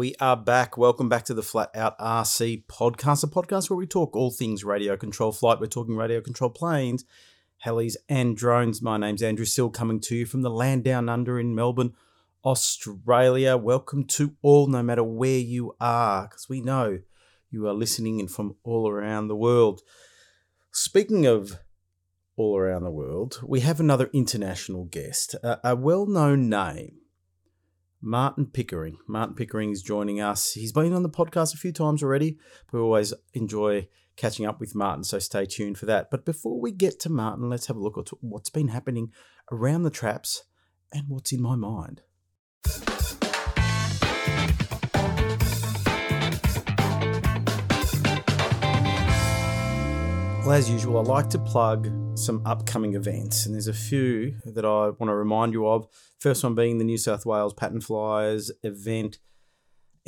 We are back. Welcome back to the Flat Out RC podcast, a podcast where we talk all things radio control flight. We're talking radio control planes, helis, and drones. My name's Andrew Sill, coming to you from the land down under in Melbourne, Australia. Welcome to all, no matter where you are, because we know you are listening in from all around the world. Speaking of all around the world, we have another international guest, a, a well known name Martin Pickering. Martin Pickering is joining us. He's been on the podcast a few times already. We always enjoy catching up with Martin, so stay tuned for that. But before we get to Martin, let's have a look at what's been happening around the traps and what's in my mind. Well, as usual, I like to plug some upcoming events, and there's a few that I want to remind you of. First one being the New South Wales Pattern Flyers event,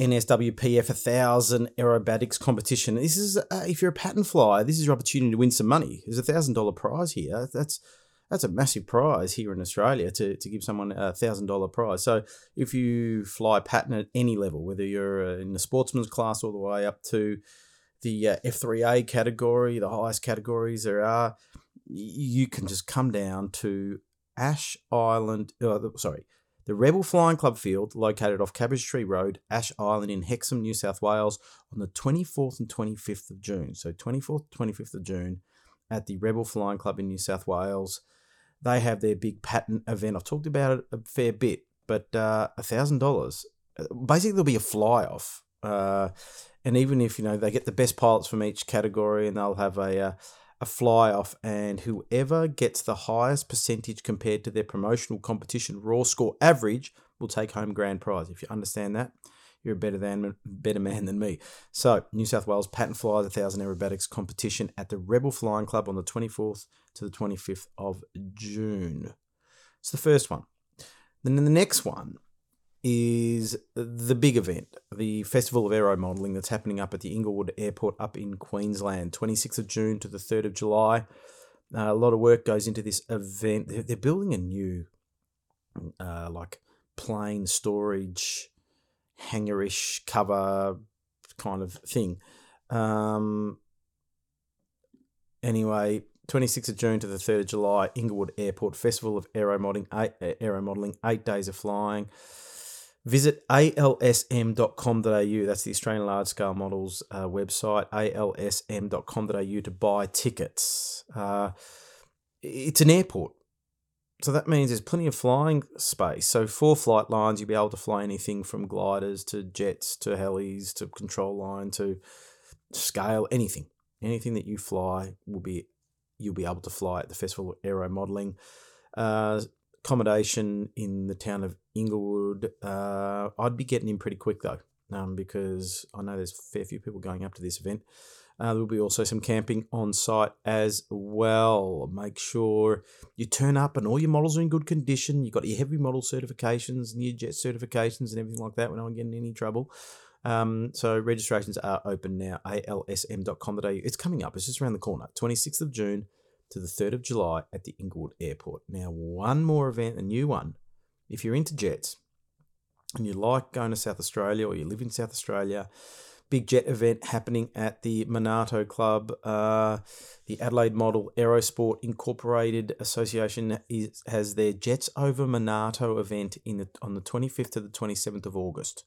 NSWPF 1000 aerobatics competition. This is, uh, if you're a pattern flyer, this is your opportunity to win some money. There's a thousand dollar prize here. That's that's a massive prize here in Australia to, to give someone a thousand dollar prize. So if you fly pattern at any level, whether you're in the sportsman's class all the way up to the uh, F3A category, the highest categories there are, you can just come down to Ash Island, uh, sorry, the Rebel Flying Club field located off Cabbage Tree Road, Ash Island in Hexham, New South Wales on the 24th and 25th of June. So 24th, 25th of June at the Rebel Flying Club in New South Wales. They have their big pattern event. I've talked about it a fair bit, but uh, $1,000. Basically, there'll be a fly off. Uh, and even if you know they get the best pilots from each category, and they'll have a uh, a fly off, and whoever gets the highest percentage compared to their promotional competition raw score average will take home grand prize. If you understand that, you're a better than better man than me. So New South Wales Pattern Fly the Thousand Aerobatics competition at the Rebel Flying Club on the 24th to the 25th of June. It's the first one. Then in the next one is the big event, the Festival of Aero Modelling that's happening up at the Inglewood Airport up in Queensland, 26th of June to the 3rd of July. Uh, a lot of work goes into this event. They're, they're building a new, uh, like, plane storage, hangarish cover kind of thing. Um, anyway, 26th of June to the 3rd of July, Inglewood Airport Festival of Aero Modelling, eight, Aero Modelling, eight days of flying. Visit alsm.com.au, that's the Australian Large Scale Models uh, website, alsm.com.au to buy tickets. Uh, it's an airport. So that means there's plenty of flying space. So four flight lines, you'll be able to fly anything from gliders to jets to helis to control line to scale, anything. Anything that you fly will be you'll be able to fly at the Festival of Aero Modelling. Uh, accommodation in the town of Inglewood. Uh, I'd be getting in pretty quick though, um, because I know there's a fair few people going up to this event. Uh, there will be also some camping on site as well. Make sure you turn up and all your models are in good condition. You've got your heavy model certifications and your jet certifications and everything like that. We're not getting any trouble. Um, so registrations are open now. alsm.com.au. It's coming up. It's just around the corner. 26th of June to the 3rd of July at the Inglewood Airport. Now, one more event, a new one. If you're into jets and you like going to South Australia or you live in South Australia, big jet event happening at the Monarto Club. Uh, the Adelaide Model Aerosport Incorporated Association is, has their Jets Over Monarto event in the, on the 25th to the 27th of August.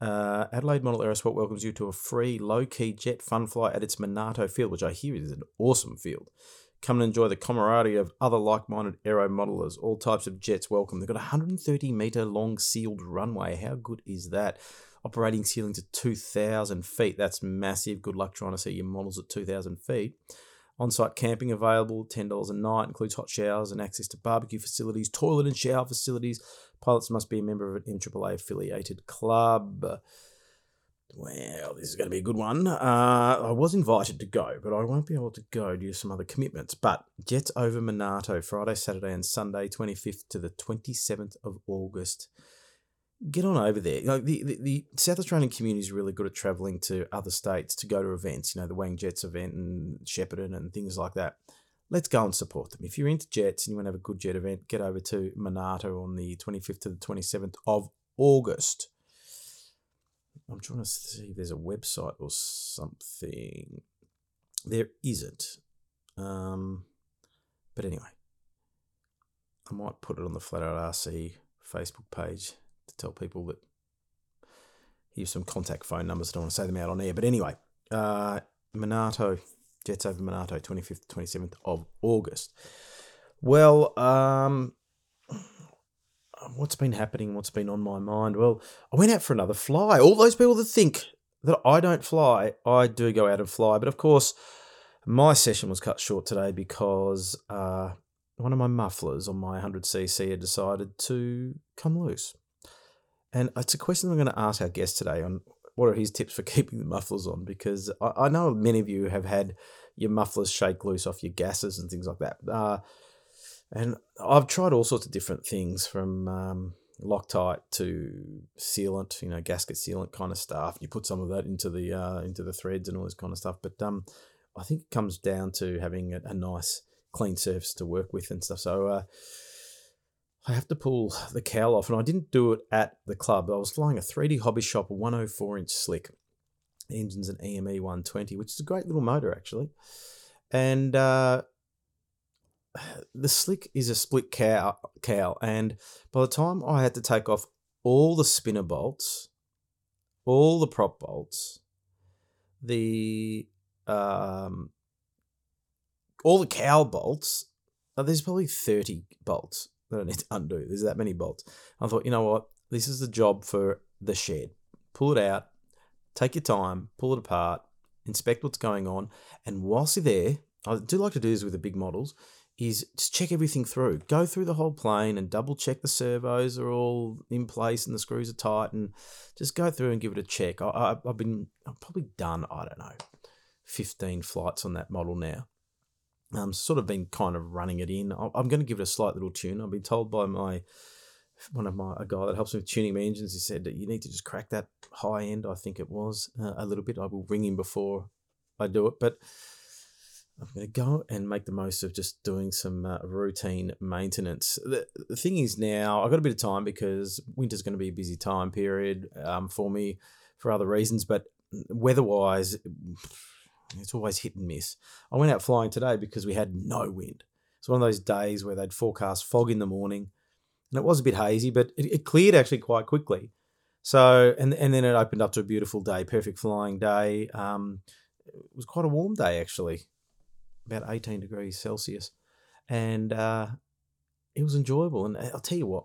Uh, Adelaide Model Aerosport welcomes you to a free, low key jet fun fly at its Monarto field, which I hear is an awesome field. Come and enjoy the camaraderie of other like minded aero modelers. All types of jets welcome. They've got a 130 metre long sealed runway. How good is that? Operating ceiling to 2,000 feet. That's massive. Good luck trying to see your models at 2,000 feet. On site camping available, $10 a night, includes hot showers and access to barbecue facilities, toilet and shower facilities, Pilots must be a member of an MAAA affiliated club. Well, this is going to be a good one. Uh, I was invited to go, but I won't be able to go due to some other commitments. But Jets over Monarto, Friday, Saturday, and Sunday, 25th to the 27th of August. Get on over there. Like the, the, the South Australian community is really good at travelling to other states to go to events, you know, the Wang Jets event and Shepparton and things like that let's go and support them. If you're into jets and you want to have a good jet event, get over to Monarto on the 25th to the 27th of August. I'm trying to see if there's a website or something. There isn't. Um, but anyway, I might put it on the Flat Out RC Facebook page to tell people that here's some contact phone numbers. I don't want to say them out on air. But anyway, uh, Jets over Monarto, 25th, 27th of August. Well, um, what's been happening? What's been on my mind? Well, I went out for another fly. All those people that think that I don't fly, I do go out and fly. But of course, my session was cut short today because uh, one of my mufflers on my 100cc had decided to come loose. And it's a question I'm going to ask our guest today on what are his tips for keeping the mufflers on because I, I know many of you have had your mufflers shake loose off your gases and things like that. Uh, and I've tried all sorts of different things from um, Loctite to sealant, you know, gasket sealant kind of stuff. You put some of that into the uh, into the threads and all this kind of stuff. But um, I think it comes down to having a, a nice clean surface to work with and stuff. So uh, I have to pull the cowl off, and I didn't do it at the club. I was flying a 3D Hobby Shop 104 inch slick. The engine's an EME 120, which is a great little motor actually. And uh, the slick is a split cow, cowl, and by the time I had to take off all the spinner bolts, all the prop bolts, the um, all the cow bolts, uh, there's probably 30 bolts that I need to undo. There's that many bolts. I thought, you know what? This is the job for the shed. Pull it out, take your time, pull it apart, inspect what's going on, and whilst you're there, I do like to do this with the big models is just check everything through. Go through the whole plane and double check the servos are all in place and the screws are tight, and just go through and give it a check. I, have been I've probably done I don't know, fifteen flights on that model now. Um, sort of been kind of running it in. I'm going to give it a slight little tune. I've been told by my one of my a guy that helps me with tuning my engines. He said that you need to just crack that high end. I think it was uh, a little bit. I will ring him before I do it, but I'm going to go and make the most of just doing some uh, routine maintenance. The, the, thing is now, I've got a bit of time because winter's going to be a busy time period um, for me for other reasons, but weather-wise, it's always hit and miss. I went out flying today because we had no wind. It's one of those days where they'd forecast fog in the morning, and it was a bit hazy, but it, it cleared actually quite quickly. So, and and then it opened up to a beautiful day, perfect flying day. Um, it was quite a warm day actually about 18 degrees Celsius. And uh, it was enjoyable. And I'll tell you what,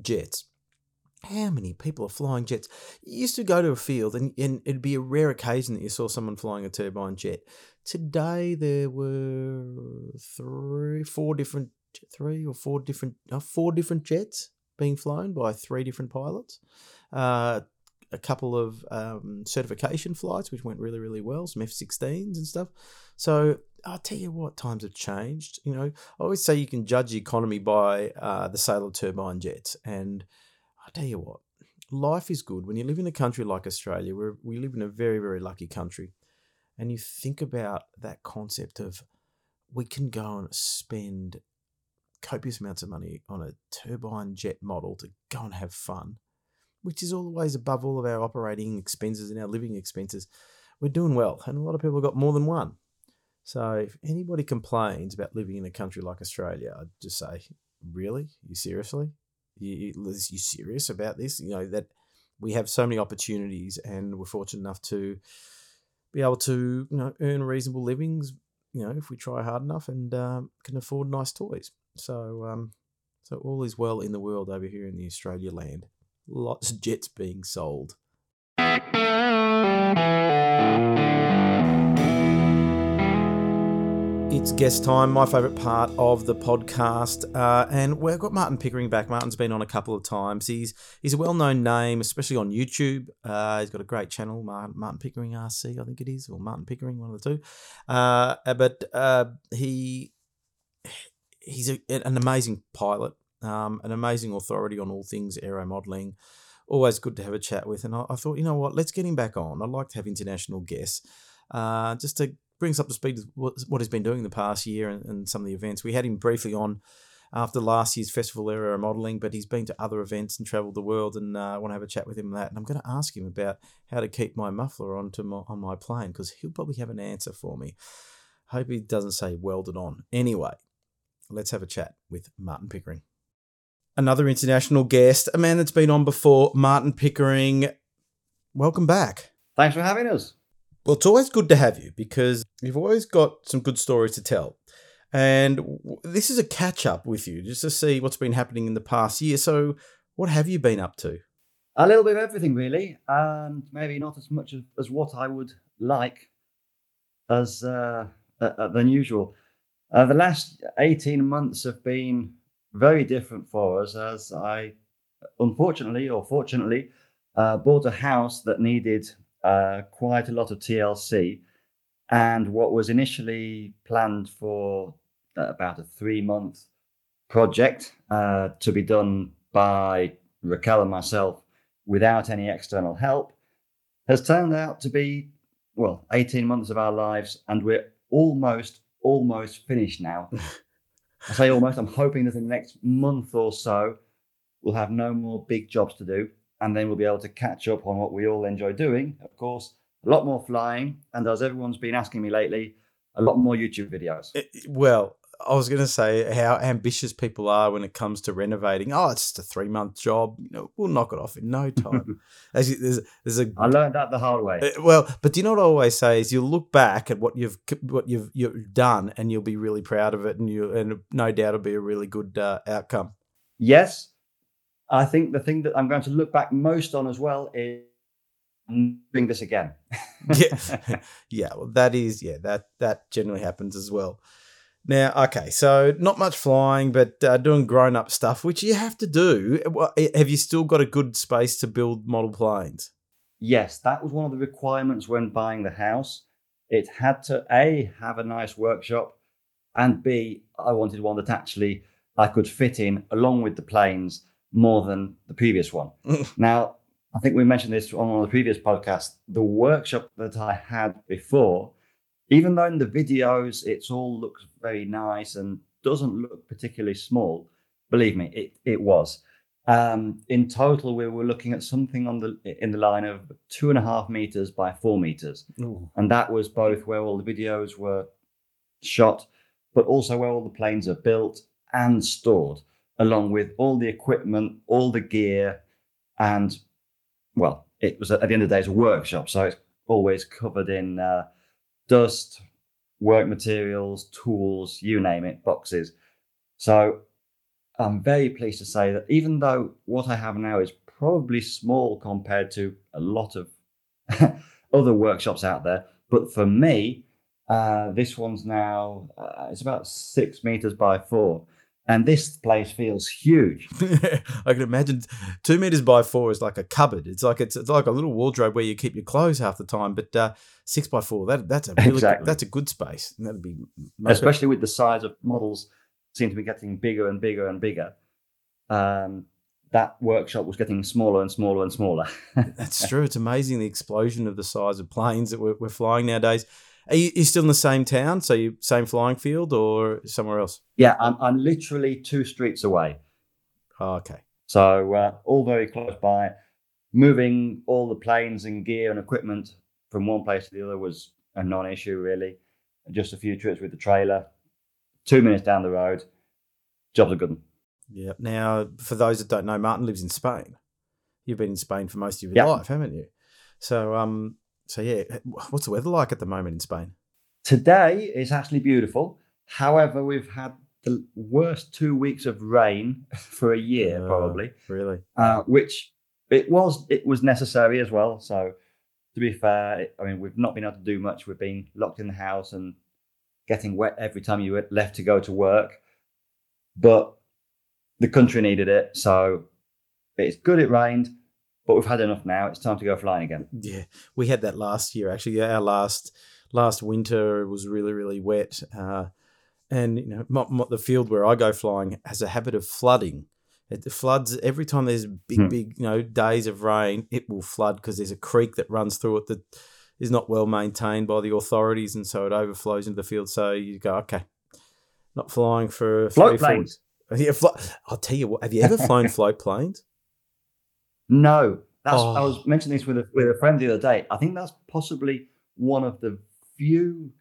jets. How many people are flying jets? You used to go to a field and, and it'd be a rare occasion that you saw someone flying a turbine jet. Today there were three, four different, three or four different, uh, four different jets being flown by three different pilots. Uh, a couple of um, certification flights, which went really, really well, some F 16s and stuff. So I'll tell you what, times have changed. You know, I always say you can judge the economy by uh, the sale of turbine jets. And I'll tell you what, life is good. When you live in a country like Australia, where we live in a very, very lucky country, and you think about that concept of we can go and spend copious amounts of money on a turbine jet model to go and have fun, which is always above all of our operating expenses and our living expenses. We're doing well, and a lot of people have got more than one. So if anybody complains about living in a country like Australia, I'd just say, really? You seriously? You, you serious about this? You know, that we have so many opportunities and we're fortunate enough to be able to, you know, earn reasonable livings, you know, if we try hard enough and um, can afford nice toys. So, um, so all is well in the world over here in the Australia land. Lots of jets being sold. It's guest time, my favourite part of the podcast, uh, and we've got Martin Pickering back. Martin's been on a couple of times. He's he's a well-known name, especially on YouTube. Uh, he's got a great channel, Martin, Martin, Pickering RC, I think it is, or Martin Pickering, one of the two. Uh, but uh, he he's a, an amazing pilot, um, an amazing authority on all things aero modelling. Always good to have a chat with, and I, I, thought, you know what, let's get him back on. I'd like to have international guests, uh, just to brings up to speed what, what he's been doing the past year and, and, some of the events. We had him briefly on after last year's festival aero modelling, but he's been to other events and travelled the world, and uh, I want to have a chat with him on that. And I'm going to ask him about how to keep my muffler onto my, on my plane because he'll probably have an answer for me. Hope he doesn't say welded on. Anyway, let's have a chat with Martin Pickering. Another international guest, a man that's been on before, Martin Pickering. Welcome back. Thanks for having us. Well, it's always good to have you because you've always got some good stories to tell. And this is a catch up with you just to see what's been happening in the past year. So, what have you been up to? A little bit of everything, really, and maybe not as much as, as what I would like as uh, uh, than usual. Uh, the last 18 months have been very different for us as I, unfortunately or fortunately, uh, bought a house that needed uh, quite a lot of TLC. And what was initially planned for uh, about a three month project uh, to be done by Raquel and myself without any external help has turned out to be, well, 18 months of our lives. And we're almost, almost finished now. I say almost, I'm hoping that in the next month or so, we'll have no more big jobs to do and then we'll be able to catch up on what we all enjoy doing. Of course, a lot more flying, and as everyone's been asking me lately, a lot more YouTube videos. Eh, well, I was going to say how ambitious people are when it comes to renovating. Oh, it's just a three month job. You know, we'll knock it off in no time. As you, there's, there's a. I learned that the hard way. Uh, well, but do you know what I always say is you'll look back at what you've what you've you've done and you'll be really proud of it, and you and no doubt it'll be a really good uh, outcome. Yes, I think the thing that I'm going to look back most on as well is doing this again. yeah, yeah. Well, that is yeah. That that generally happens as well. Now, okay, so not much flying, but uh, doing grown up stuff, which you have to do. Have you still got a good space to build model planes? Yes, that was one of the requirements when buying the house. It had to a have a nice workshop, and b I wanted one that actually I could fit in along with the planes more than the previous one. now, I think we mentioned this on one of the previous podcasts. The workshop that I had before, even though in the videos it all looks very nice and doesn't look particularly small, believe me, it, it was. Um, in total, we were looking at something on the in the line of two and a half meters by four meters, Ooh. and that was both where all the videos were shot, but also where all the planes are built and stored along with all the equipment, all the gear, and well, it was at the end of the day, it's a workshop, so it's always covered in uh, dust, work materials, tools, you name it, boxes. So I'm very pleased to say that even though what I have now is probably small compared to a lot of other workshops out there, but for me, uh, this one's now uh, it's about six meters by four, and this place feels huge. I can imagine two meters by four is like a cupboard. It's like it's, it's like a little wardrobe where you keep your clothes half the time. But uh, six by four, that that's a really exactly. good, that's a good space. And that'd be especially with the size of models seem to be getting bigger and bigger and bigger. Um, that workshop was getting smaller and smaller and smaller. that's true. It's amazing the explosion of the size of planes that we're, we're flying nowadays. Are you, still in the same town? So you same flying field or somewhere else? Yeah, I'm, I'm literally two streets away. Oh, okay. So uh, all very close by. Moving all the planes and gear and equipment from one place to the other was a non-issue really. Just a few trips with the trailer. Two minutes down the road, job's are good. Yeah. Now, for those that don't know, Martin lives in Spain. You've been in Spain for most of your yep. life, haven't you? So, um, so yeah, what's the weather like at the moment in Spain? Today is actually beautiful. However, we've had the worst two weeks of rain for a year, uh, probably. Really? Uh, which it was it was necessary as well. So to be fair, I mean we've not been able to do much. We've been locked in the house and getting wet every time you left to go to work. But the country needed it, so it's good it rained but we've had enough now. It's time to go flying again. Yeah, we had that last year. Actually, our last last winter was really really wet, uh, and you know my, my, the field where I go flying has a habit of flooding. It floods every time there's big hmm. big you know days of rain. It will flood because there's a creek that runs through it that is not well maintained by the authorities, and so it overflows into the field. So you go okay, not flying for float planes. Yeah, flo- I'll tell you what. Have you ever flown float planes? No, that's I Oh. was mentioning this with a with a friend the other day. I think that's possibly one of the few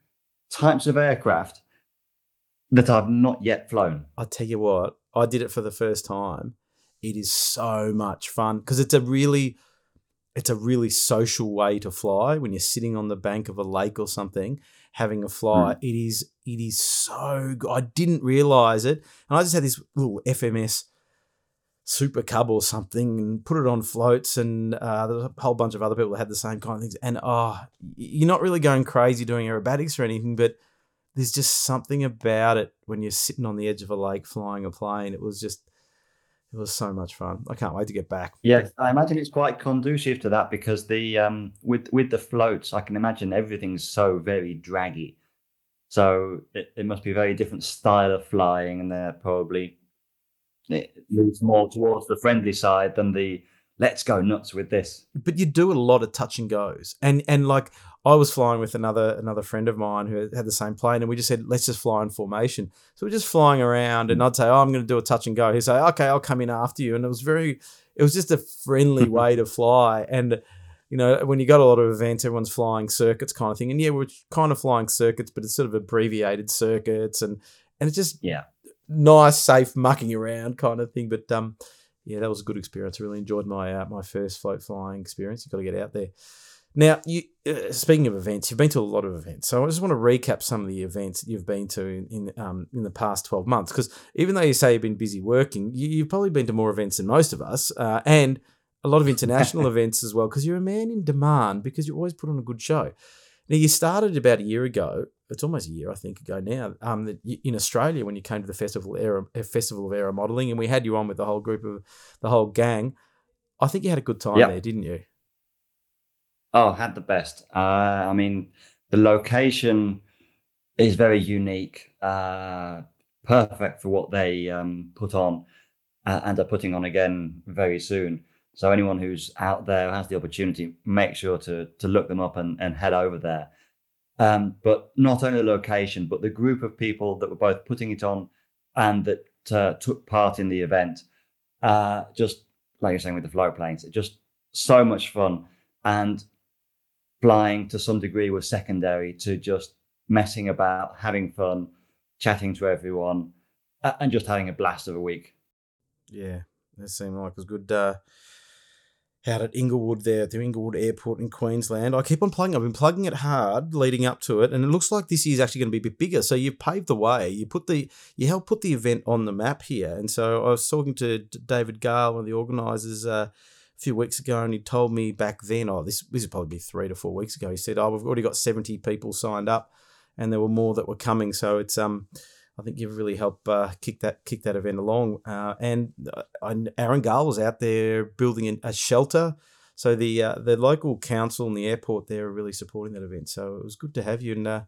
types of aircraft that I've not yet flown. I'll tell you what. I did it for the first time. It is so much fun because it's a really, it's a really social way to fly when you're sitting on the bank of a lake or something having a fly. Hmm. It is, it is so good. I didn't realize it, and I just had this little FMS super cub or something and put it on floats and uh, there's a whole bunch of other people that had the same kind of things. And oh you're not really going crazy doing aerobatics or anything but there's just something about it when you're sitting on the edge of a lake flying a plane. It was just it was so much fun. I can't wait to get back. Yes, I imagine it's quite conducive to that because the um, with with the floats, I can imagine everything's so very draggy. So it, it must be a very different style of flying, and they're probably it leans more towards the friendly side than the let's go nuts with this. but you do a lot of touch and goes. And and like i was flying with another another friend of mine who had the same plane and we just said let's just fly in formation. So we're just flying around and hmm. i'd say oh i'm going to do a touch and go. He'd say okay i'll come in after you. And it was very it was just a friendly way to fly. And you know when you got a lot of events everyone's flying circuits kind of thing. And yeah we're kind of flying circuits but it's sort of abbreviated circuits and and it's just Yeah. Nice safe mucking around kind of thing but um yeah, that was a good experience. I really enjoyed my uh, my first float flying experience. You've got to get out there. Now, you uh, speaking of events, you've been to a lot of events. So I just want to recap some of the events that you've been to in in, um, in the past twelve months. Because even though you say you've been busy working, you, you've probably been to more events than most of us, uh, and a lot of international events as well. Because you're a man in demand. Because you always put on a good show. Now you started about a year ago. It's almost a year, I think, ago now. Um, in Australia when you came to the festival Aero, uh, festival of Aero modeling, and we had you on with the whole group of the whole gang. I think you had a good time Yep. there, didn't you? Oh, had the best. Uh, I mean, the location is very unique, uh, perfect for what they um, put on uh, and are putting on again very soon. So anyone who's out there has the opportunity, make sure to to look them up and, and head over there. Um, but not only the location, but the group of people that were both putting it on and that uh, took part in the event. Uh, just like you're saying with the float planes, it just so much fun. And flying to some degree was secondary to just messing about, having fun, chatting to everyone, and just having a blast of a week. Yeah, that seemed like it was good. Uh, out at Inglewood there, at the Inglewood Airport in Queensland. I keep on plugging. I've been plugging it hard leading up to it, and it looks like this year's actually going to be a bit bigger. So you've paved the way. You put the you helped put the event on the map here. And so I was talking to David Gale, one of the organisers, uh, a few weeks ago, and he told me back then, oh, this this would probably be three to four weeks ago. He said, oh, we've already got seventy people signed up, and there were more that were coming. So it's um. I think you've really helped uh, kick that kick that event along. Uh, and uh, Aaron Gale was out there building a shelter. So the uh, the local council and the airport there are really supporting that event. So it was good to have you, and uh,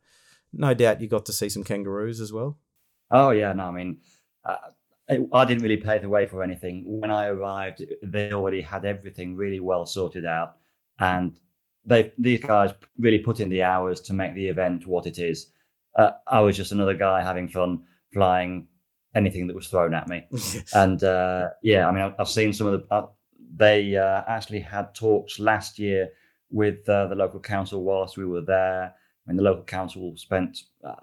no doubt you got to see some kangaroos as well. Oh yeah, no, I mean, uh, I, I didn't really pay the way for anything. When I arrived, they already had everything really well sorted out, and they these guys really put in the hours to make the event what it is. Uh, I was just another guy having fun flying anything that was thrown at me. And uh, yeah, I mean, I've, seen some of the. Uh, they uh, actually had talks last year with uh, the local council whilst we were there. I mean, the local council spent uh,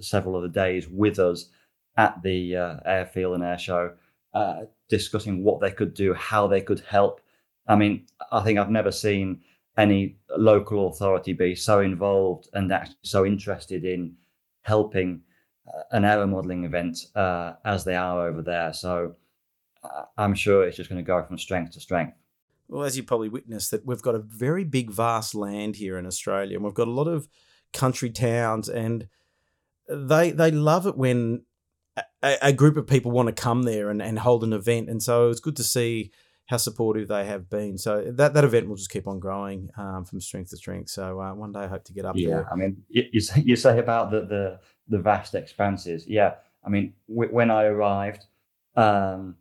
several of the days with us at the uh, airfield and air show, uh, discussing what they could do, how they could help. I mean, I think I've never seen any local authority be so involved and actually so interested in helping uh, an aero modeling event uh, as they are over there. So uh, I'm sure it's just going to go from strength to strength. Well, as you probably witnessed, that we've got a very big, vast land here in Australia, and we've got a lot of country towns, and they they love it when a, a group of people want to come there and, and hold an event. And so it's good to see how supportive they have been. So that, that event will just keep on growing um, from strength to strength. So uh, one day I hope to get up there. Yeah, I mean, you, you say you say about the the, the vast expanses. Yeah, I mean, w- when I arrived, um,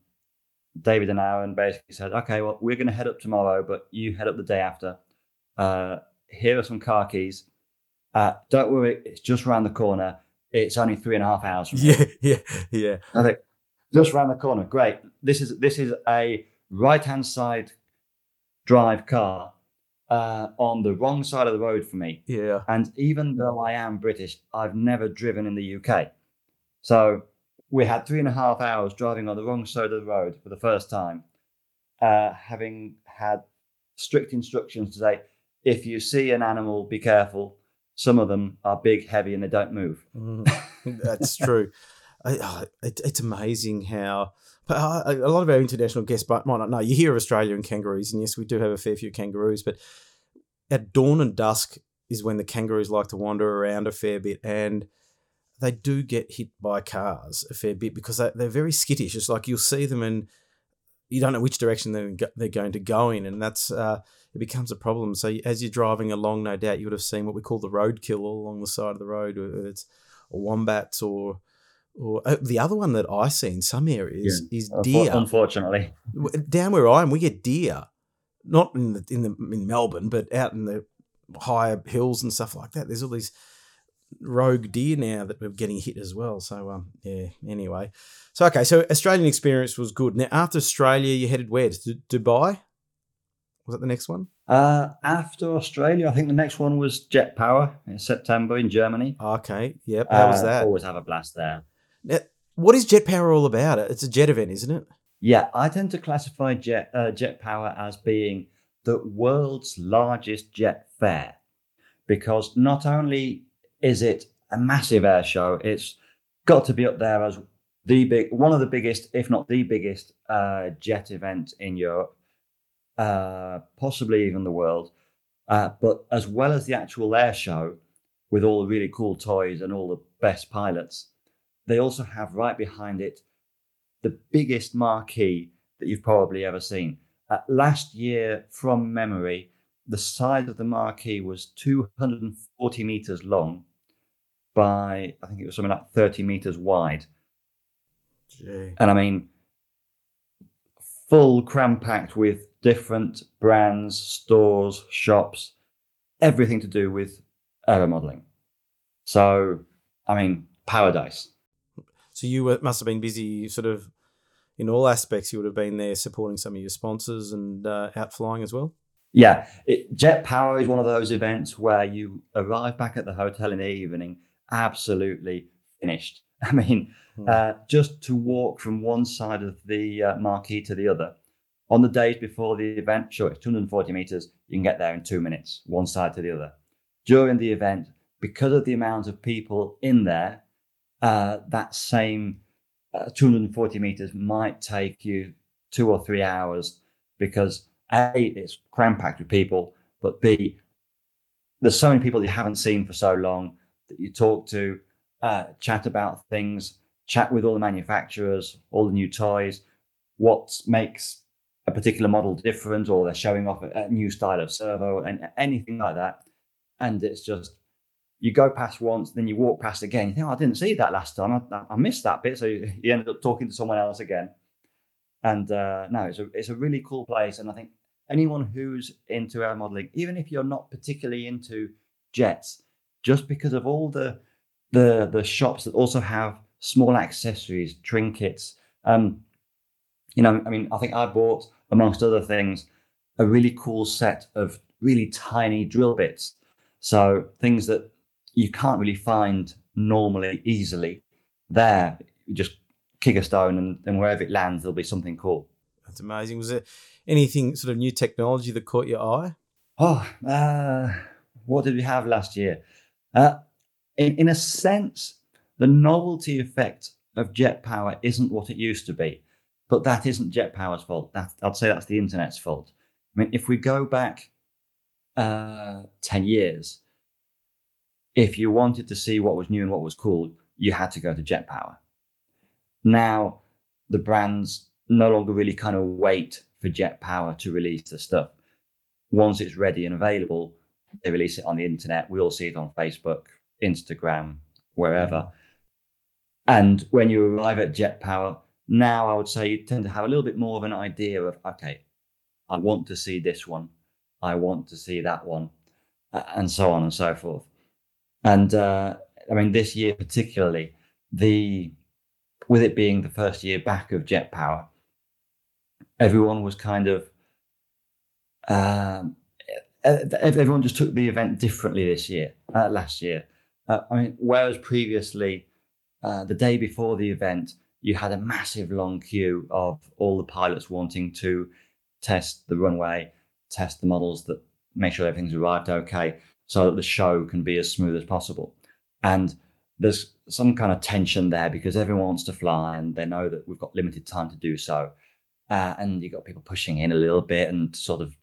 David and Aaron basically said, "Okay, well, we're going to head up tomorrow, but you head up the day after. Uh, here are some car keys. Uh, don't worry, it's just around the corner. It's only three and a half hours from here." Yeah, yeah, yeah. I think Just around the corner. Great. This is this is a right hand side drive car uh, on the wrong side of the road for me. Yeah. And even though I am British, I've never driven in the UK. So we had three and a half hours driving on the wrong side of the road for the first time, uh, having had strict instructions to say, if you see an animal, be careful. Some of them are big, heavy, and they don't move. Mm, that's true. I, oh, it, it's amazing how uh, a lot of our international guests might not know. You hear of Australia and kangaroos, and yes, we do have a fair few kangaroos, but at dawn and dusk is when the kangaroos like to wander around a fair bit, and they do get hit by cars a fair bit because they, they're very skittish. It's like you'll see them and you don't know which direction they're, they're going to go in, and that's uh, it becomes a problem. So as you're driving along, no doubt you would have seen what we call the roadkill all along the side of the road. It's wombats or or uh, the other one that I see in some areas yeah. is deer. Unfortunately, down where I am, we get deer, not in the in the in Melbourne, but out in the higher hills and stuff like that. There's all these rogue deer now that we're getting hit as well. So um, yeah. Anyway, so okay, so Australian experience was good. Now after Australia, you headed where to Dubai? Was that the next one? Uh, after Australia, I think the next one was Jet Power in September in Germany. Okay, yep. How uh, was that? Always have a blast there. Now, what is Jet Power all about? It's a jet event, isn't it? Yeah, I tend to classify Jet uh, Jet Power as being the world's largest jet fair because not only is it a massive air show, it's got to be up there as the big one of the biggest, if not the biggest, uh, jet event in Europe, uh, possibly even the world. Uh, but as well as the actual air show, with all the really cool toys and all the best pilots, they also have right behind it the biggest marquee that you've probably ever seen. Uh, last year, from memory, the size of the marquee was 240 meters long by, I think it was something like 30 meters wide. Gee. And I mean, full cram packed with different brands, stores, shops, everything to do with aero modeling. So, I mean, paradise. So you were, must have been busy, sort of, in all aspects. You would have been there supporting some of your sponsors and uh, out flying as well. Yeah, it, Jet Power is one of those events where you arrive back at the hotel in the evening, absolutely finished. I mean, hmm. uh, just to walk from one side of the uh, marquee to the other. On the days before the event, sure, it's 240 meters. You can get there in two minutes, one side to the other. During the event, because of the amount of people in there, uh, that same uh, 240 meters might take you two or three hours because A, it's cram packed with people, but B, there's so many people you haven't seen for so long that you talk to, uh, chat about things, chat with all the manufacturers, all the new toys, what makes a particular model different, or they're showing off a, a new style of servo and anything like that. And it's just you go past once, then you walk past again. You think, oh, I didn't see that last time. I, I missed that bit. So you, you ended up talking to someone else again. And uh, no, it's a, it's a really cool place. And I think anyone who's into air modeling, even if you're not particularly into jets, just because of all the the the shops that also have small accessories, trinkets. Um, you know, I mean, I think I bought, amongst other things, a really cool set of really tiny drill bits. So things that you can't really find normally easily there. You just kick a stone and, and wherever it lands, there'll be something cool. That's amazing. Was there anything sort of new technology that caught your eye? Oh, uh, what did we have last year? Uh, in, in a sense, the novelty effect of jet power isn't what it used to be, but that isn't jet power's fault. That, I'd say that's the internet's fault. I mean, if we go back uh, 10 years, if you wanted to see what was new and what was cool, you had to go to Jet Power. Now, the brands no longer really kind of wait for Jet Power to release the stuff. Once it's ready and available, they release it on the internet. We all see it on Facebook, Instagram, wherever. And when you arrive at Jet Power, now I would say you tend to have a little bit more of an idea of, okay, I want to see this one, I want to see that one, and so on and so forth. And uh, I mean, this year particularly, the with it being the first year back of Jet Power, everyone was kind of um, everyone just took the event differently this year, uh, last year. Uh, I mean, whereas previously, uh, the day before the event, you had a massive long queue of all the pilots wanting to test the runway, test the models that make sure everything's arrived okay, so that the show can be as smooth as possible. And there's some kind of tension there because everyone wants to fly and they know that we've got limited time to do so. Uh, and you've got people pushing in a little bit and sort of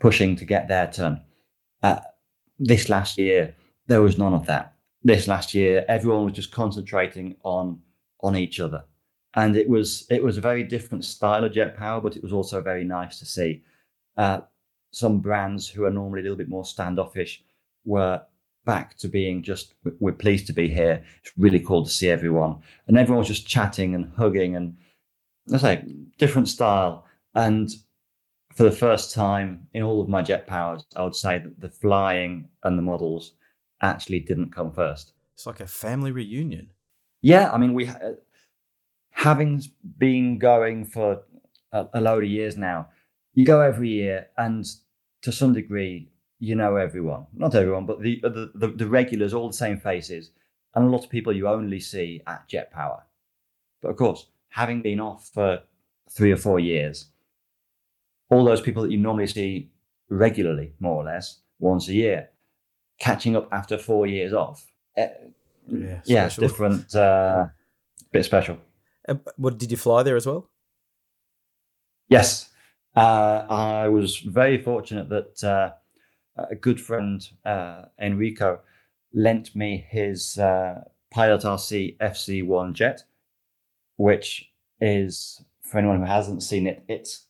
pushing to get their turn. Uh, this last year, there was none of that. This last year, everyone was just concentrating on on each other, and it was it was a very different style of jet power, but it was also very nice to see. Uh, some brands who are normally a little bit more standoffish were back to being just we're pleased to be here. It's really cool to see everyone, and everyone was just chatting and hugging and I say different style. And for the first time in all of my jet powers, I would say that the flying and the models actually didn't come first. It's like a family reunion. Yeah, I mean, we having been going for a, a load of years now, you go every year, and to some degree, you know everyone. Not everyone, but the the, the, the regulars, all the same faces, and a lot of people you only see at Jet Power. But of course, having been off for three or four years, all those people that you normally see regularly, more or less, once a year, catching up after four years off. Uh, yeah, yeah different, uh, bit special. Uh, what did you fly there as well? Yes, uh, I was very fortunate that uh, a good friend uh, Enrico lent me his uh, Pilot RC FC1 jet, which is for anyone who hasn't seen it, it's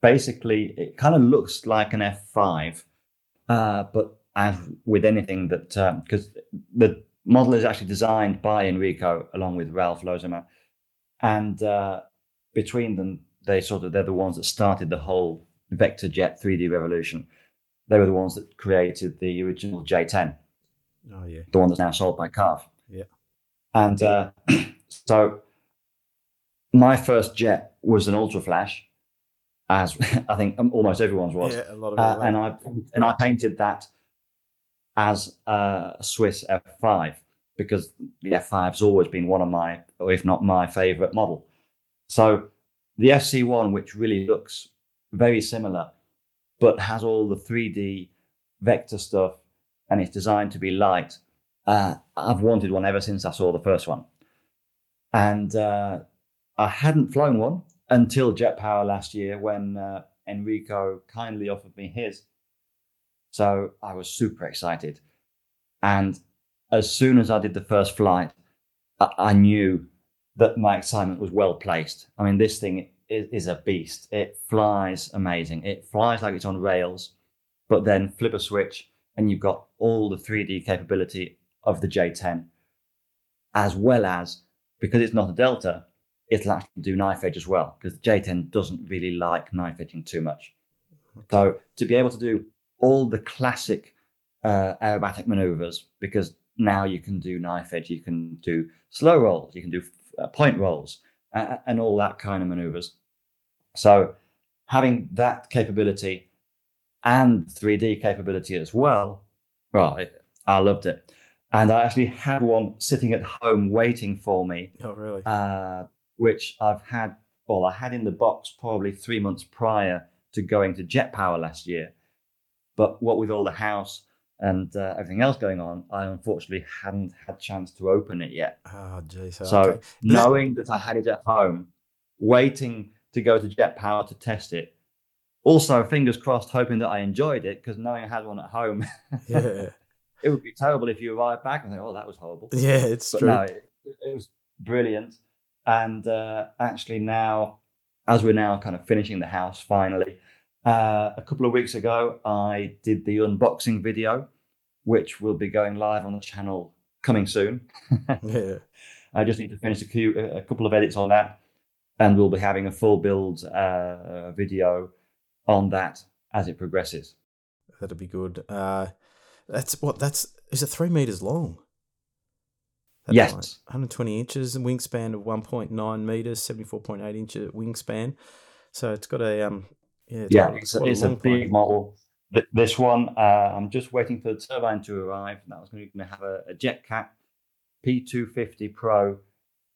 basically it kind of looks like an F5, uh, but as with anything that because um, the model is actually designed by Enrico along with Ralph Lozema, and uh, between them they sort of they're the ones that started the whole vector jet 3D revolution. They were the ones that created the original J10. Oh yeah, the one that's now sold by CARF. Yeah, and uh, so my first jet was an Ultra Flash as I think almost everyone's was. Yeah, a lot of uh, and I and I painted that as a Swiss F5 because the F5's always been one of my, or if not my favorite model. So the FC1, which really looks very similar, but has all the 3D vector stuff and it's designed to be light. Uh, I've wanted one ever since I saw the first one. And uh, I hadn't flown one until Jet Power last year when uh, Enrico kindly offered me his. So I was super excited. And as soon as I did the first flight, I, I knew that my excitement was well placed. I mean, this thing is, is, a beast. It flies amazing. It flies like it's on rails, but then flip a switch and you've got all the 3D capability of the J10, as well as because it's not a Delta, it'll actually do knife edge as well because the J10 doesn't really like knife edging too much. So to be able to do all the classic uh, aerobatic maneuvers, because now you can do knife edge, you can do slow rolls, you can do uh, point rolls, uh, and all that kind of maneuvers. So having that capability and 3D capability as well, well, it, I loved it. And I actually had one sitting at home waiting for me. Oh, really? Uh, which I've had, well, I had in the box probably three months prior to going to Jet Power last year. But what with all the house and uh, everything else going on, I unfortunately hadn't had chance to open it yet. Oh, jeez. So okay. knowing that I had it at home, waiting to go to Jet Power to test it, also fingers crossed, hoping that I enjoyed it because knowing I had one at home, yeah, it would be terrible if you arrived back and think, "Oh, that was horrible." Yeah, it's but true. No, it, it was brilliant. And uh, actually, now, as we're now kind of finishing the house finally, uh, a couple of weeks ago, I did the unboxing video, which will be going live on the channel coming soon. yeah. I just need to finish a, few, a couple of edits on that, and we'll be having a full build uh, video on that as it progresses. That'll be good. Uh, that's what that's is it three meters long? That Yes. plane. 120 inches and wingspan of 1.9 meters, 74.8 inch wingspan. So it's got a um, yeah, it's Yeah, got- it's, a, it's a plane. big model. This one, uh, I'm just waiting for the turbine to arrive. That was going to have a, a JetCat P250 Pro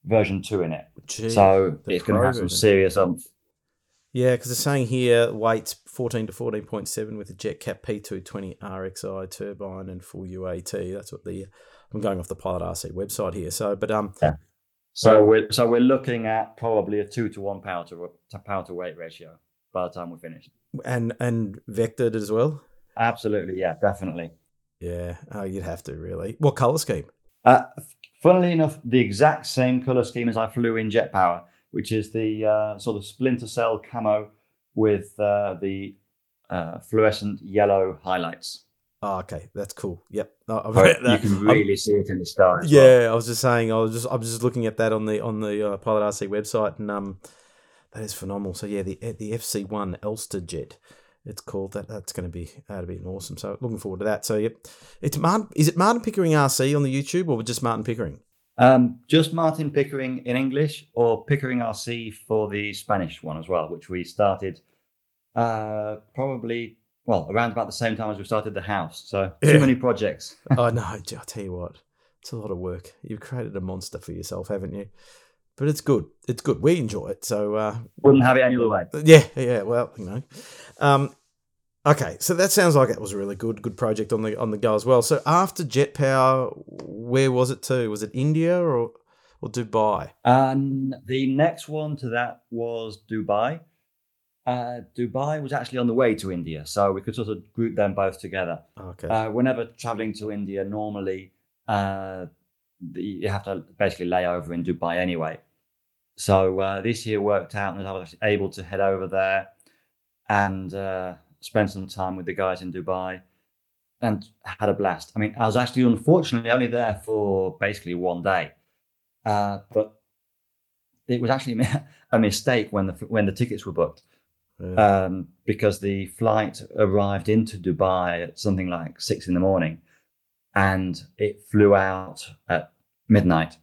version 2 in it. Gee, so it's going to have some serious umph. Yeah, because it's saying here weights 14 to 14.7 with a JetCat P220 RXI turbine and full UAT. That's what the I'm going off the Pilot RC website here. So, but um, So we're so we're looking at probably a two to one power to, to power to weight ratio by the time we're finished. and and vectored as well. Absolutely, yeah, definitely. Yeah, oh, you'd have to really. What color scheme? Uh, funnily enough, the exact same color scheme as I flew in Jet Power, which is the uh, sort of splinter cell camo with uh, the uh, fluorescent yellow highlights. Oh, okay, that's cool. Yep, Oh, read you that. can I'm- really see it in the star. as well. yeah, I was just saying. I was just I was just looking at that on the on the uh, Pilot RC website, and um, that is phenomenal. So yeah, the the FC one Elster jet, it's called that. That's going to be that'd be awesome. So looking forward to that. So yep, it's Martin. Is it Martin Pickering RC on the YouTube or just Martin Pickering? Um, just Martin Pickering in English or Pickering RC for the Spanish one as well, which we started uh, probably well around about the same time as we started the house. So too Yeah. many projects. oh no, I tell you what, it's a lot of work. You've created a monster for yourself, haven't you? But it's good. It's good. We enjoy it. So uh, Wouldn't have it any other way. Yeah, yeah. Well, you know. Um, okay, so that sounds like it was a really good, good project on the on the go as well. So after Jet Power, where was it to? Was it India or or Dubai? And the next one to that was Dubai. Uh, Dubai was actually on the way to India, so we could sort of group them both together. Okay. Uh, whenever traveling to India, normally uh, the, you have to basically lay over in Dubai anyway. So uh, this year worked out, and I was able to head over there and uh, spend some time with the guys in Dubai, and had a blast. I mean, I was actually unfortunately only there for basically one day, uh, but it was actually a mistake when the when the tickets were booked um, because the flight arrived into Dubai at something like six in the morning, and it flew out at midnight.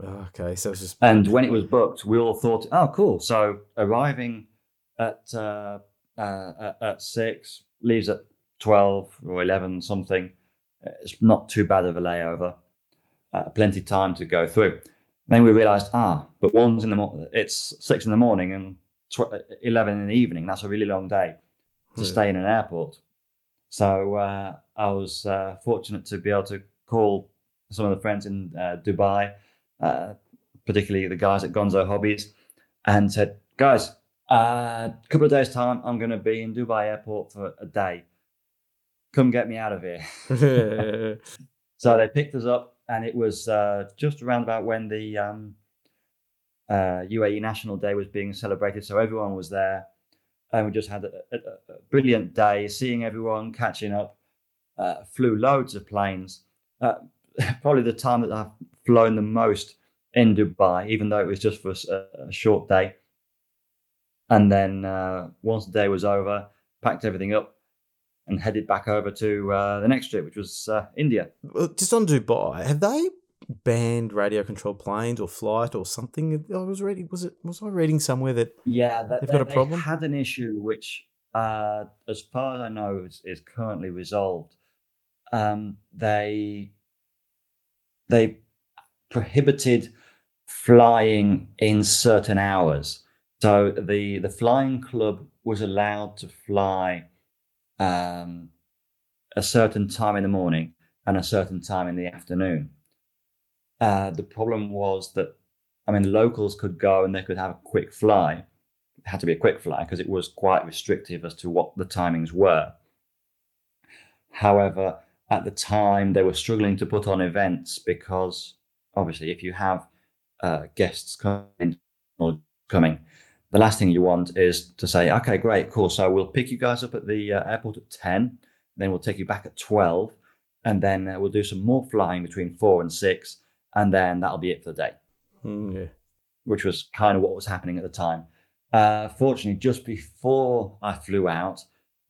Okay, so it's just And when it was booked, we all thought, "Oh, cool!" So arriving at uh, uh, at- at six, leaves at twelve or eleven, something. It's not too bad of a layover. Uh, plenty time to go through. Then we realised, ah, but one's in the morning. It's six in the morning and tw- eleven in the evening. That's a really long day to Yeah. stay in an airport. So uh, I was uh, fortunate to be able to call some of the friends in uh, Dubai, uh, particularly the guys at Gonzo Hobbies, and said, "Guys, a uh, couple of days time, I'm going to be in Dubai airport for a day. Come get me out of here." So they picked us up, and it was uh, just around about when the um, uh, UAE National Day was being celebrated. So everyone was there, and we just had a, a, a brilliant day, seeing everyone, catching up. Uh, flew loads of planes. Uh, probably the time that I've flown the most in Dubai, even though it was just for a short day. And then uh, once the day was over, packed everything up and headed back over to uh, the next trip, which was uh, India. Just on Dubai, have they banned radio controlled planes or flight or something? I was reading. Was it? Was I reading somewhere that? Yeah, that, They've got a they problem? had an issue which, uh, as far as I know, is, is currently resolved. Um, they they prohibited flying in certain hours. So the the flying club was allowed to fly um, a certain time in the morning and a certain time in the afternoon. Uh, the problem was that I mean, locals could go and they could have a quick fly. It had to be a quick fly because it was quite restrictive as to what the timings were. However, at the time, they were struggling to put on events because obviously, if you have uh, guests coming or coming, the last thing you want is to say, "Okay, great, cool. So we'll pick you guys up at the uh, airport at ten, then we'll take you back at twelve, and then uh, we'll do some more flying between four and six, and then that'll be it for the day." Mm, yeah. which was kind of what was happening at the time. Uh, fortunately, just before I flew out,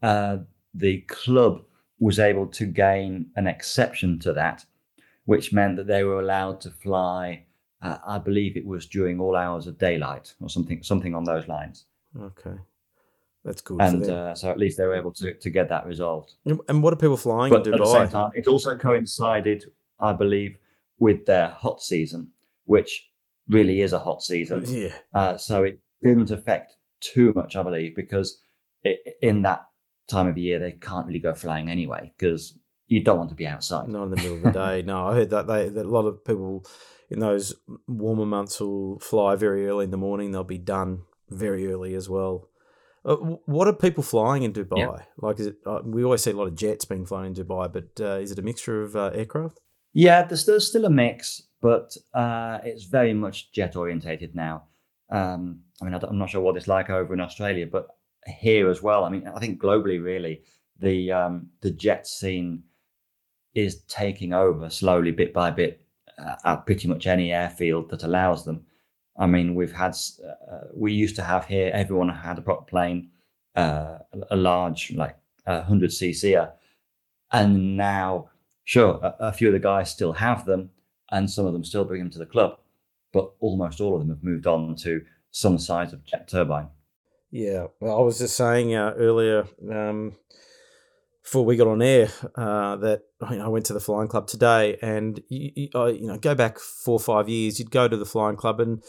uh, the club was able to gain an exception to that, which meant that they were allowed to fly. Uh, I believe it was during all hours of daylight or something, something on those lines. Okay, that's cool. And uh, so at least they were able to to get that resolved. and what are people flying But at the same time, it also coincided, I believe, with their hot season, which really is a hot season. Yeah, Uh, so it didn't affect too much, I believe, because it, in that time of year they can't really go flying anyway because you don't want to be outside. not in the middle of the day. No, I heard that they that a lot of people in those warmer months will fly very early in the morning. They'll be done very early as well. Uh, what are people flying in Dubai? Like, is it? Uh, we always see a lot of jets being flown in Dubai, but uh, is it a mixture of uh, aircraft? Yeah, there's, there's still a mix, but uh, it's very much jet orientated now. Um, I mean, I am not sure what it's like over in Australia, but here as well. I mean, I think globally, really, the um, the jet scene is taking over slowly, bit by bit, uh, at pretty much any airfield that allows them. I mean, we've had uh, we used to have here. Everyone had a prop plane, uh, a large like uh, hundred cc, and now Sure, a, a few of the guys still have them, and some of them still bring them to the club, but almost all of them have moved on to some size of jet turbine. Yeah, well, I was just saying uh, earlier um, before we got on air uh, that I I went to the flying club today, and you, you, I, you know, go back four or five years, you'd go to the flying club, and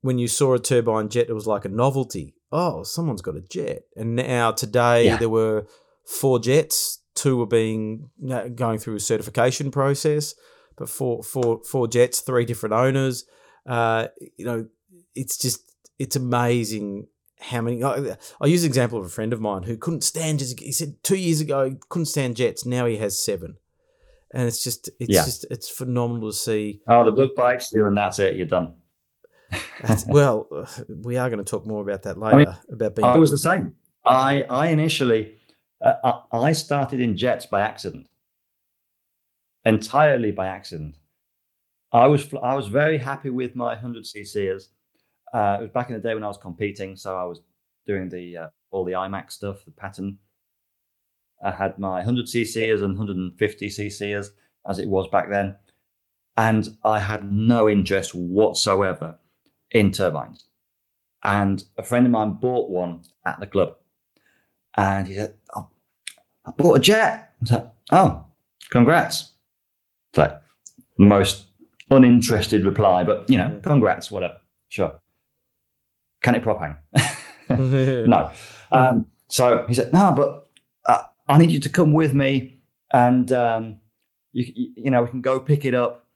when you saw a turbine jet, it was like a novelty. Oh, someone's got a jet, and now today Yeah. there were four jets. Two were being you know, going through a certification process, but four, four, four jets, three different owners. Uh, you know, it's just it's amazing how many. I, I use an example of a friend of mine who couldn't stand. Just, he said two years ago he couldn't stand jets. Now he has seven, and it's just it's Yeah. just it's phenomenal to see. Oh, the book bites you, and that's it. You're done. Well, uh, we are going to talk more about that mean, later about being. I was the same. I I initially uh, I I started in jets by accident, entirely by accident. I was I was very happy with my hundred cc's. Uh, it was back in the day when I was competing, so I was doing the uh, all the IMAC stuff, the pattern. I had my 100 cc's and 150 cc's as it was back then, and I had no interest whatsoever in turbines. And a friend of mine bought one at the club, and he said, oh, "I bought a jet." I said, "Oh, congrats!" It's like most uninterested reply, but you know, congrats, whatever. Sure. Can it propane? no. Um, so he said, no, but uh, I need you to come with me and, um, you, you, know, we can go pick it up.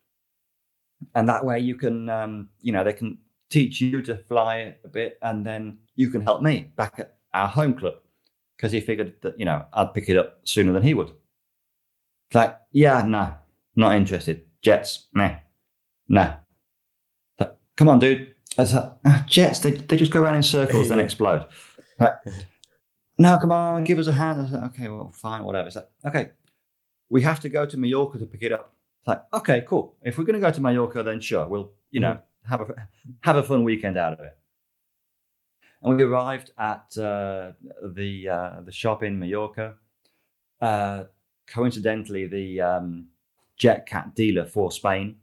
And that way you can, um, you know, they can teach you to fly it a bit and then you can help me back at our home club. Because he figured that, you know, I'd pick it up sooner than he would. It's like, yeah, no, not interested. Jets, nah, nah. Like, Come on, dude. I was like, "Ah, jets, they, they just go around in circles and explode. Like, no, come on, give us a hand. I was like, okay, well, fine, whatever. It's like, okay, we have to go to Mallorca to pick it up. It's like, okay, cool. If we're going to go to Mallorca, then sure, we'll, you know, have a have a fun weekend out of it. And we arrived at uh, the uh, the shop in Mallorca. Uh, coincidentally, the um, JetCat dealer for Spain,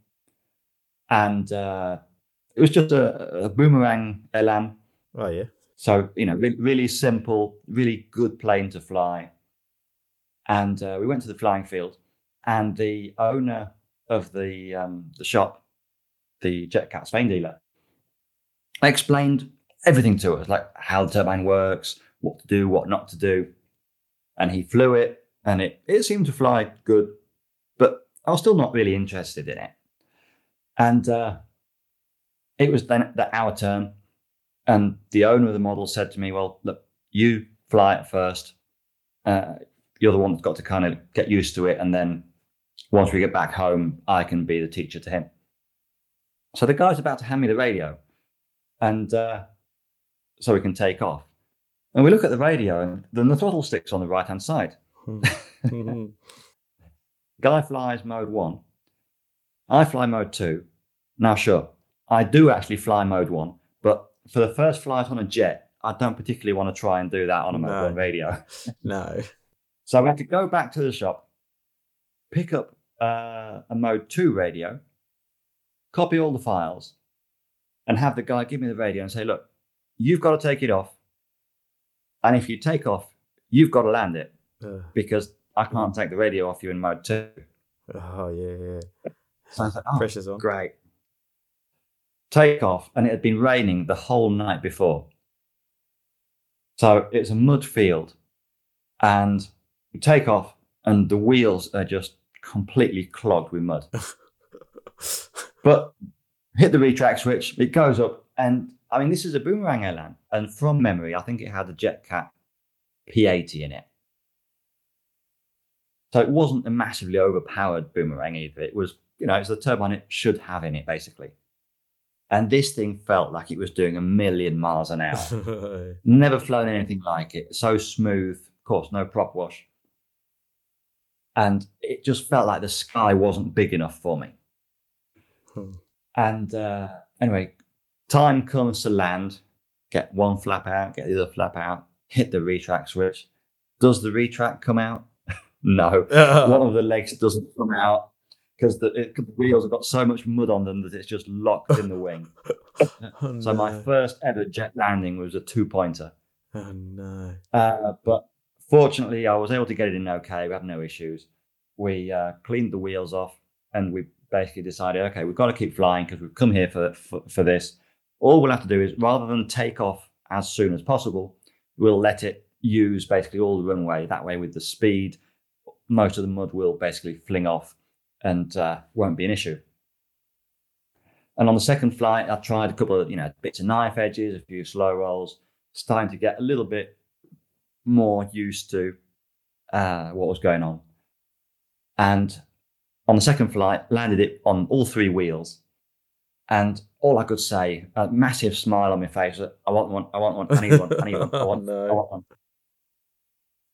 and uh, it was just a, a boomerang Elan. oh yeah, So you know, re- really simple, really good plane to fly. And uh, we went to the flying field, and the owner of the um, the shop, the JetCat Spain dealer, explained everything to us, like how the turbine works, what to do, what not to do. And he flew it, and it it seemed to fly good, but I was still not really interested in it. And uh, it was then the, our turn, and the owner of the model said to me, "Well, look, you fly it first. Uh, you're the one that's got to kind of get used to it, and then once we get back home, I can be the teacher to him." So the guy's about to hand me the radio, and uh, so we can take off. And we look at the radio, and then the throttle stick's on the right hand side. Mhm. Guy flies mode one. I fly mode two. Now, sure, I do actually fly mode one, but for the first flight on a jet, I don't particularly want to try and do that on a mode No. one radio. no, So we had to go back to the shop, pick up uh, a mode two radio, copy all the files, and have the guy give me the radio and say, look, you've got to take it off. And if you take off, you've got to land it Uh, because I can't take the radio off you in mode two. oh yeah, yeah. So I was like, oh, Pressure's on. great. Take off, and it had been raining the whole night before. So it's a mud field, and you take off, and the wheels are just completely clogged with mud. But hit the retract switch, it goes up, and I mean, this is a boomerang Elan, and from memory, I think it had a JetCat P80 in it. So it wasn't a massively overpowered boomerang either. It was, you know, it's the turbine it should have in it, basically. And this thing felt like it was doing a million miles an hour. Never flown anything like it. So smooth, of course, no prop wash. And it just felt like the sky wasn't big enough for me. Hmm. And uh, anyway, time comes to land, get one flap out, get the other flap out, hit the retract switch. Does the retract come out? no. One of the legs doesn't come out because the, it- the wheels have got so much mud on them that it's just locked in the wing. oh, So my first ever jet landing was a two pointer. Oh no. Uh, but fortunately, I was able to get it in okay. We had no issues. We uh, cleaned the wheels off and we basically decided, okay, we've got to keep flying because we've come here for, for, for this. All we'll have to do is rather than take off as soon as possible, we'll let it use basically all the runway. That way, with the speed, most of the mud will basically fling off and uh, won't be an issue. And on the second flight, I tried a couple of you know bits of knife edges, a few slow rolls, starting to get a little bit more used to uh, what was going on. And on the second flight, landed it on all three wheels. And all I could say, a massive smile on my face, I want one, I want one, I need one, I need one, I want, No. I want one.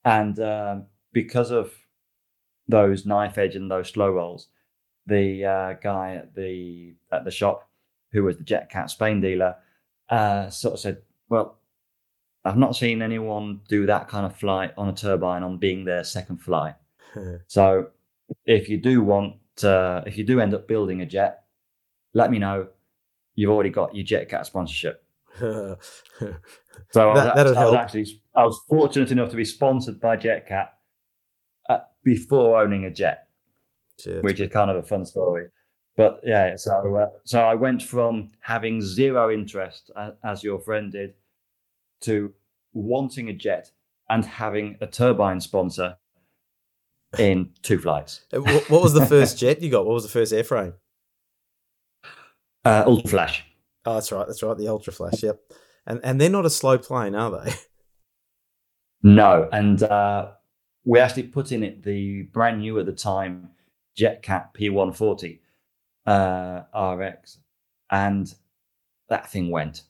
And um, because of those knife edge and those slow rolls, the uh, guy at the at the shop, who was the JetCat Spain dealer, uh, sort of said, "Well, I've not seen anyone do that kind of flight on a turbine on being their second flight. So if you do want, uh, if you do end up building a jet, let me know. You've already got your JetCat sponsorship. So I, was, That- I was actually, I was fortunate enough to be sponsored by JetCat before owning a jet, Shit. which is kind of a fun story. But yeah, so uh, so I went from having zero interest, uh, as your friend did, to wanting a jet and having a turbine sponsor in two flights. Uh, What, what was the first jet you got? What was the first airframe? Uh, Ultra Flash. Oh, that's right. That's right. The Ultra Flash. Yep. And and they're not a slow plane, are they? No, and uh, we actually put in it the brand new at the time JetCat P140 uh, RX, and that thing went.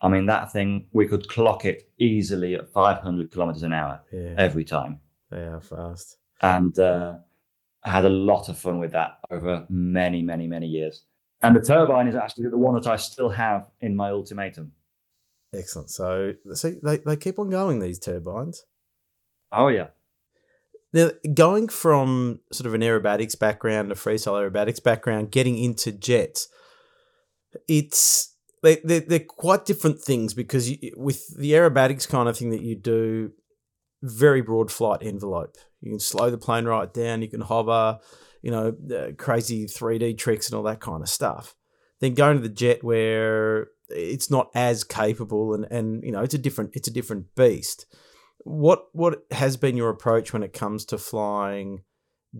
I mean, that thing we could clock it easily at 500 kilometers an hour Yeah. every time, Yeah, fast. and uh, I had a lot of fun with that over many, many, many years. And the turbine is actually the one that I still have in my ultimatum. Excellent. So see, they, they keep on going these turbines. Oh yeah. Now, going from sort of an aerobatics background, a freestyle aerobatics background, getting into jets, it's they they're, they're quite different things because you, with the aerobatics kind of thing that you do, very broad flight envelope. You can slow the plane right down. You can hover, you know, uh, crazy three D tricks and all that kind of stuff. Then going to the jet where it's not as capable and and you know it's a different it's a different beast. What what has been your approach when it comes to flying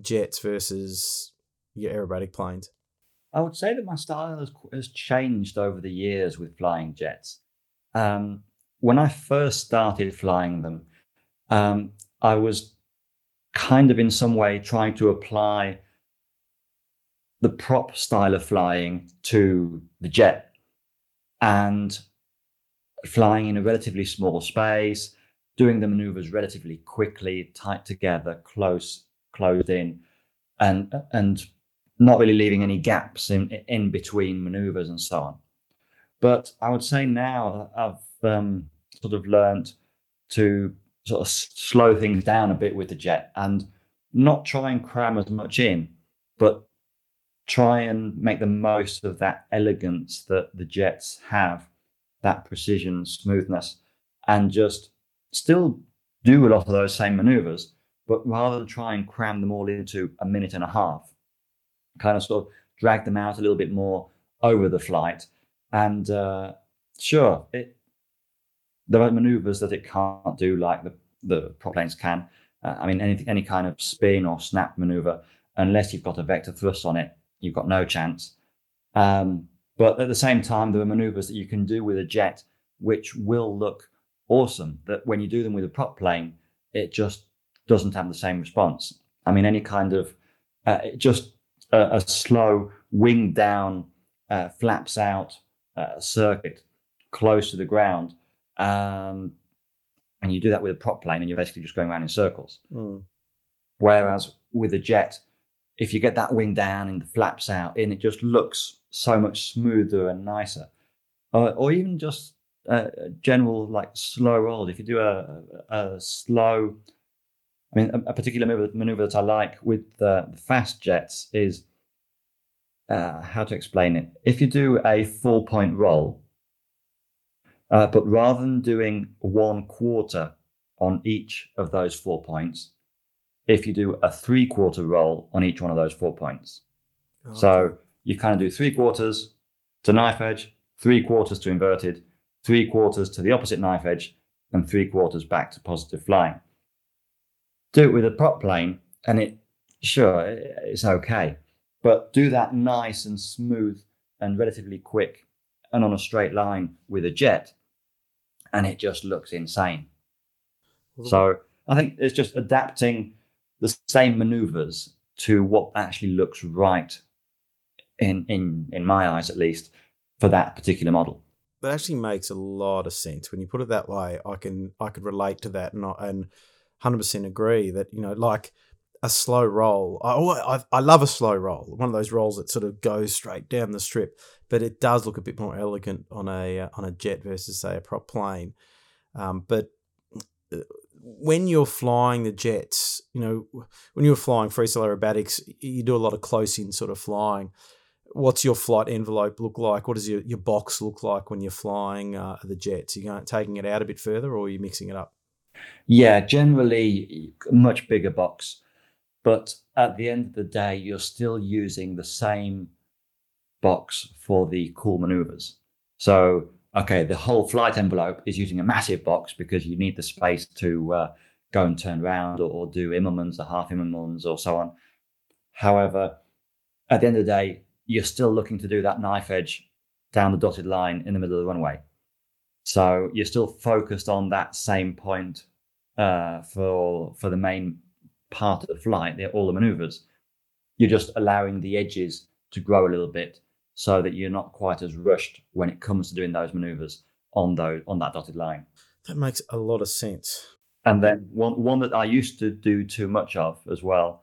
jets versus your aerobatic planes? I would say that my style has, has changed over the years with flying jets. Um, when I first started flying them, um, I was kind of in some way trying to apply the prop style of flying to the jet and flying in a relatively small space, doing the maneuvers relatively quickly, tight together, close, closed in, and and not really leaving any gaps in in between maneuvers and so on. But I would say now I've um, sort of learned to sort of slow things down a bit with the jet and not try and cram as much in, but try and make the most of that elegance that the jets have, that precision, smoothness, and just still do a lot of those same maneuvers, but rather than try and cram them all into a minute and a half, kind of sort of drag them out a little bit more over the flight. And uh, sure, it, there are maneuvers that it can't do like the, the prop planes can. Uh, I mean, any, any kind of spin or snap maneuver, unless you've got a vector thrust on it, you've got no chance. Um, but at the same time, there are maneuvers that you can do with a jet which will look awesome. That when you do them with a prop plane, it just doesn't have the same response. I mean, any kind of uh, just a, a, slow wing down, uh, flaps out uh, circuit close to the ground. Um, and you do that with a prop plane and you're basically just going around in circles. Mm. Whereas with a jet, if you get that wing down and the flaps out and it just looks so much smoother and nicer. Uh, or even just a general like slow roll. If you do a, a slow, I mean, a, a particular maneuver, maneuver, that I like with the, the fast jets is uh, how to explain it. If you do a four point roll, uh, but rather than doing one quarter on each of those four points, if you do a three quarter roll on each one of those four points. Oh, so you kind of do three quarters to knife edge, three quarters to inverted, three quarters to the opposite knife edge, and three quarters back to positive flying. Do it with a prop plane, and it sure it's okay, but do that nice and smooth and relatively quick and on a straight line with a jet, and it just looks insane. So I think it's just adapting the same maneuvers to what actually looks right in in in my eyes at least for that particular model that actually makes a lot of sense when you put it that way i can i could relate to that and, and 100% agree that you know like a slow roll I, I, I love a slow roll one of those rolls that sort of goes straight down the strip but it does look a bit more elegant on a uh, on a jet versus say a prop plane um, but uh, when you're flying the jets, you know, when you're flying freestyle aerobatics, you do a lot of close in sort of flying. What's your flight envelope look like? What does your, your box look like when you're flying uh, the jets? Are you going, taking it out a bit further or are you mixing it up? Yeah, generally much bigger box. But at the end of the day, you're still using the same box for the cool maneuvers. So okay, the whole flight envelope is using a massive box because you need the space to uh, go and turn around or, or do Immelmanns or half Immelmanns or so on. However, at the end of the day, you're still looking to do that knife edge down the dotted line in the middle of the runway. So you're still focused on that same point uh, for for the main part of the flight, all the maneuvers. You're just allowing the edges to grow a little bit so that you're not quite as rushed when it comes to doing those maneuvers on those on that dotted line. That makes a lot of sense. And then one one that I used to do too much of as well,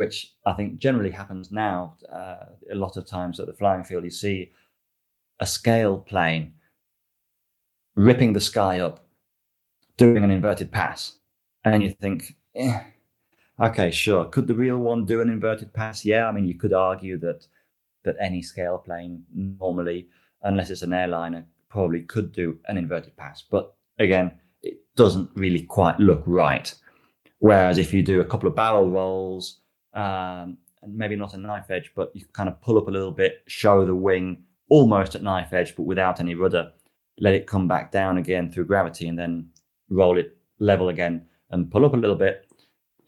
which I think generally happens now uh, a lot of times at the flying field. You see a scale plane ripping the sky up, doing an inverted pass, and you think, eh, okay, sure. Could the real one do an inverted pass? Yeah, I mean, you could argue that that any scale plane normally, unless it's an airliner, probably could do an inverted pass. But again, it doesn't really quite look right. Whereas if you do a couple of barrel rolls, um, and maybe not a knife edge, but you kind of pull up a little bit, show the wing almost at knife edge, but without any rudder, let it come back down again through gravity, and then roll it level again and pull up a little bit.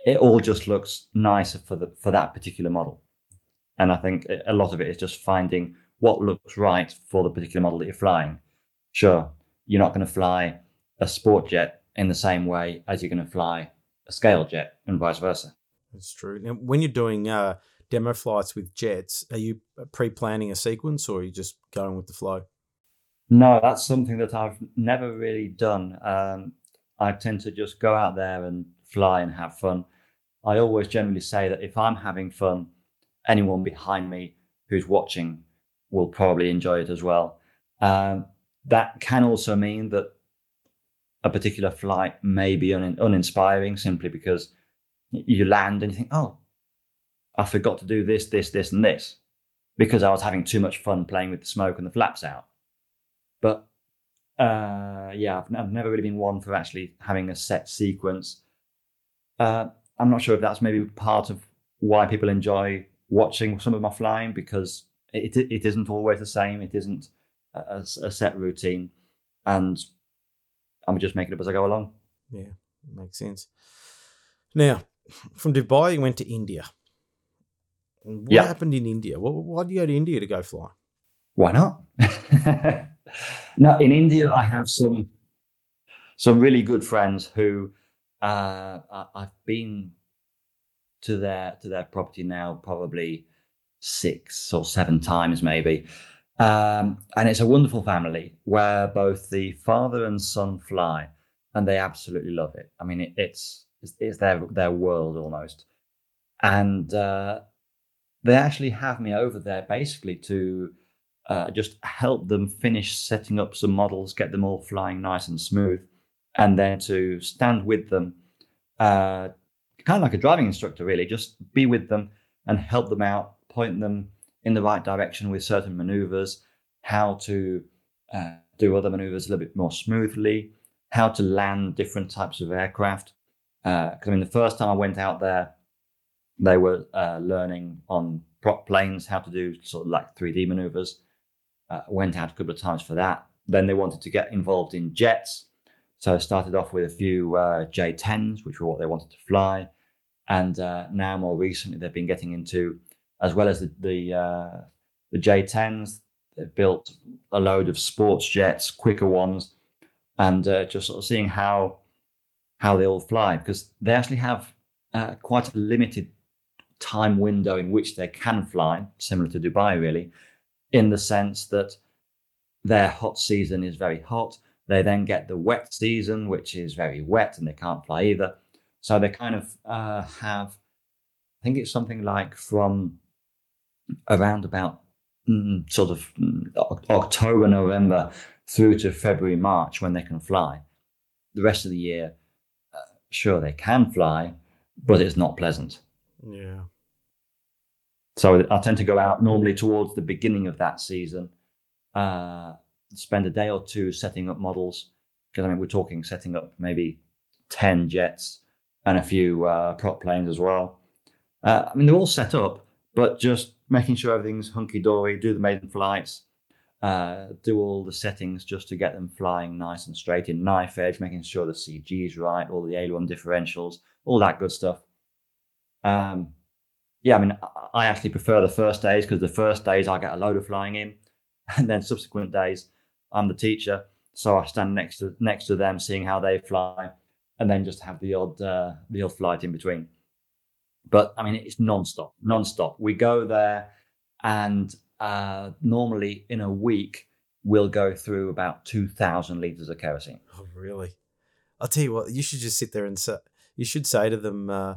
It all just looks nicer for the for that particular model. And I think a lot of it is just finding what looks right for the particular model that you're flying. Sure, you're not going to fly a sport jet in the same way as you're going to fly a scale jet and vice versa. That's true. Now, when you're doing uh, demo flights with jets, are you pre planning a sequence or are you just going with the flow? No, that's something that I've never really done. Um, I tend to just go out there and fly and have fun. I always generally say that if I'm having fun, anyone behind me who's watching will probably enjoy it as well. Um, that can also mean that a particular flight may be un- uninspiring simply because you land and you think, oh, I forgot to do this, this, this, and this because I was having too much fun playing with the smoke and the flaps out. But uh, yeah, I've, I've, never really been one for actually having a set sequence. Uh, I'm not sure if that's maybe part of why people enjoy watching some of my flying because it, it isn't always the same. It isn't a, a set routine. And I'm just making it up as I go along. Yeah, makes sense. Now, from Dubai, you went to India. What yeah. happened in India? why did you go to India to go fly? Why not? now, in India, I have some some really good friends who uh, I've been to their to their property now probably six or seven times maybe. Um, and it's a wonderful family where both the father and son fly, and they absolutely love it. I mean, it, it's it's their their world almost, and uh, they actually have me over there basically to uh, just help them finish setting up some models, get them all flying nice and smooth, and then to stand with them, uh, kind of like a driving instructor, really, just be with them and help them out, point them in the right direction with certain maneuvers, how to uh, do other maneuvers a little bit more smoothly, how to land different types of aircraft. Because uh, I mean, the first time I went out there, they were uh, learning on prop planes how to do sort of like 3D maneuvers. Uh, went out a couple of times for that. Then they wanted to get involved in jets. So I started off with a few uh, J10s, which were what they wanted to fly. And uh, now, more recently, they've been getting into, as well as the the, uh, the J10s, they've built a load of sports jets, quicker ones, and uh, just sort of seeing how how they all fly because they actually have uh, quite a limited time window in which they can fly, similar to Dubai, really, in the sense that their hot season is very hot. They then get the wet season, which is very wet, and they can't fly either. So they kind of uh, have, I think it's something like from around about mm, sort of mm, October, November through to February, March when they can fly. The rest of the year, sure, they can fly, but it's not pleasant. Yeah. So I tend to go out normally towards the beginning of that season, uh, spend a day or two setting up models. Because I mean, we're talking setting up maybe 10 jets and a few uh, prop planes as well. Uh, I mean, they're all set up, but just making sure everything's hunky dory, do the maiden flights, uh, do all the settings just to get them flying nice and straight in knife edge, making sure the CG is right, all the aileron differentials, all that good stuff. Um, yeah, I mean, I actually prefer the first days because the first days I get a load of flying in, and then subsequent days I'm the teacher, so I stand next to next to them, seeing how they fly, and then just have the odd uh, the odd flight in between. But I mean, it's non-stop, non-stop. We go there, and uh, normally in a week we'll go through about two thousand liters of kerosene. Oh, really? I'll tell you what. You should just sit there and say, you should say to them. Uh,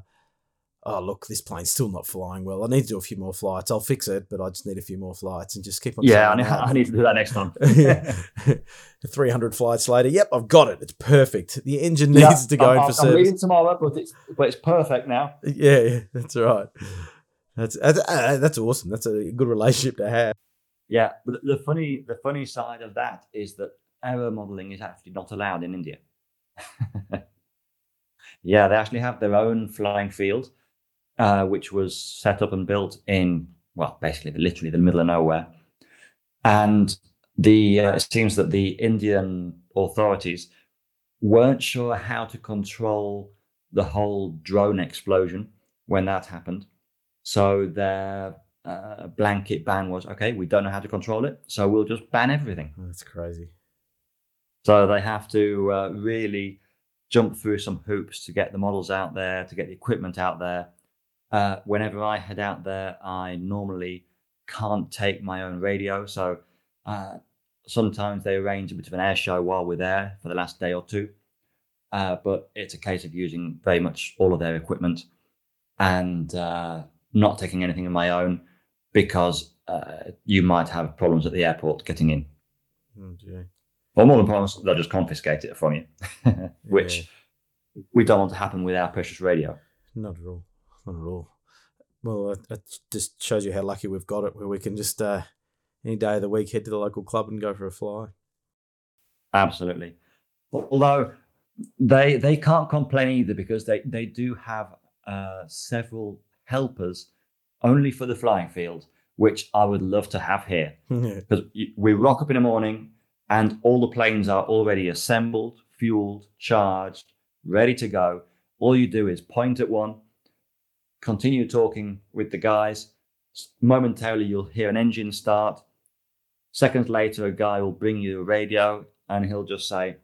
oh look, this plane's still not flying well. I need to do a few more flights. I'll fix it, but I just need a few more flights and just keep on. Yeah, I need, I need, to do that next time. Three hundred flights later, yep, I've got it. It's perfect. The engine needs yeah, to go I'm, in for I'm service. I'm leaving tomorrow, but it's but it's perfect now. Yeah, yeah, that's right. That's that's, uh, that's awesome. That's a good relationship to have. Yeah, but the funny the funny side of that is that aero modeling is actually not allowed in India. yeah, they actually have their own flying field uh, which was set up and built in, well, basically, literally the middle of nowhere. And the uh, it seems that the Indian authorities weren't sure how to control the whole drone explosion when that happened. So their uh, blanket ban was okay, we don't know how to control it, so we'll just ban everything. That's crazy. So they have to uh, really jump through some hoops to get the models out there, to get the equipment out there, uh, whenever I head out there, I normally can't take my own radio. So uh, sometimes they arrange a bit of an air show while we're there for the last day or two. Uh, but it's a case of using very much all of their equipment and uh, not taking anything of my own because uh, you might have problems at the airport getting in. Oh, or more than problems, they'll just confiscate it from you, which yeah. we don't want to happen with our precious radio. Not at all not at all. Well, it, it just shows you how lucky we've got it, where we can just uh, any day of the week head to the local club and go for a fly. Absolutely. Although they they can't complain either because they they do have uh, several helpers only for the flying field, which I would love to have here. Because we rock up in the morning and all the planes are already assembled, fueled, charged, ready to go. All you do is point at one, continue talking with the guys. Momentarily, you'll hear an engine start. Seconds later, a guy will bring you a radio and he'll just say,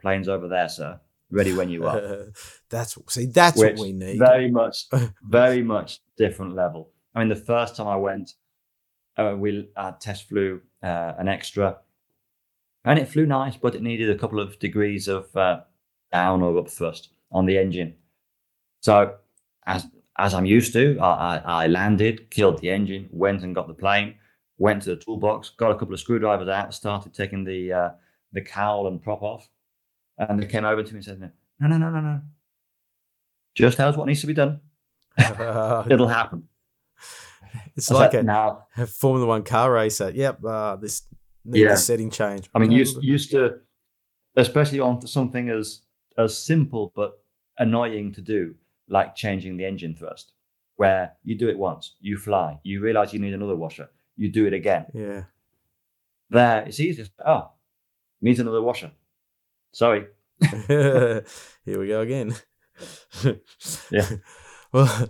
Plane's over there, sir. Ready when you are. that's see, that's Which what we need. Very much, very much different level. I mean, the first time I went, uh, we uh, test flew uh, an extra, and it flew nice, but it needed a couple of degrees of uh, down or up thrust on the engine. So, as as I'm used to, I, I, I landed, killed the engine, went and got the plane, went to the toolbox, got a couple of screwdrivers out, started taking the uh, the cowl and prop off, and they came over to me and said, "No, no, no, no, no. Just tell us what needs to be done. It'll happen." it's I like a, now, a Formula One car racer. Yep, uh, this Yeah. setting change. I mean, used used to, especially on something as as simple but annoying to do, like changing the engine thrust, where you do it once, you fly, you realize you need another washer, you do it again. yeah. There, it's easy. Oh, needs another washer. Sorry. Here we go again. Yeah. Well,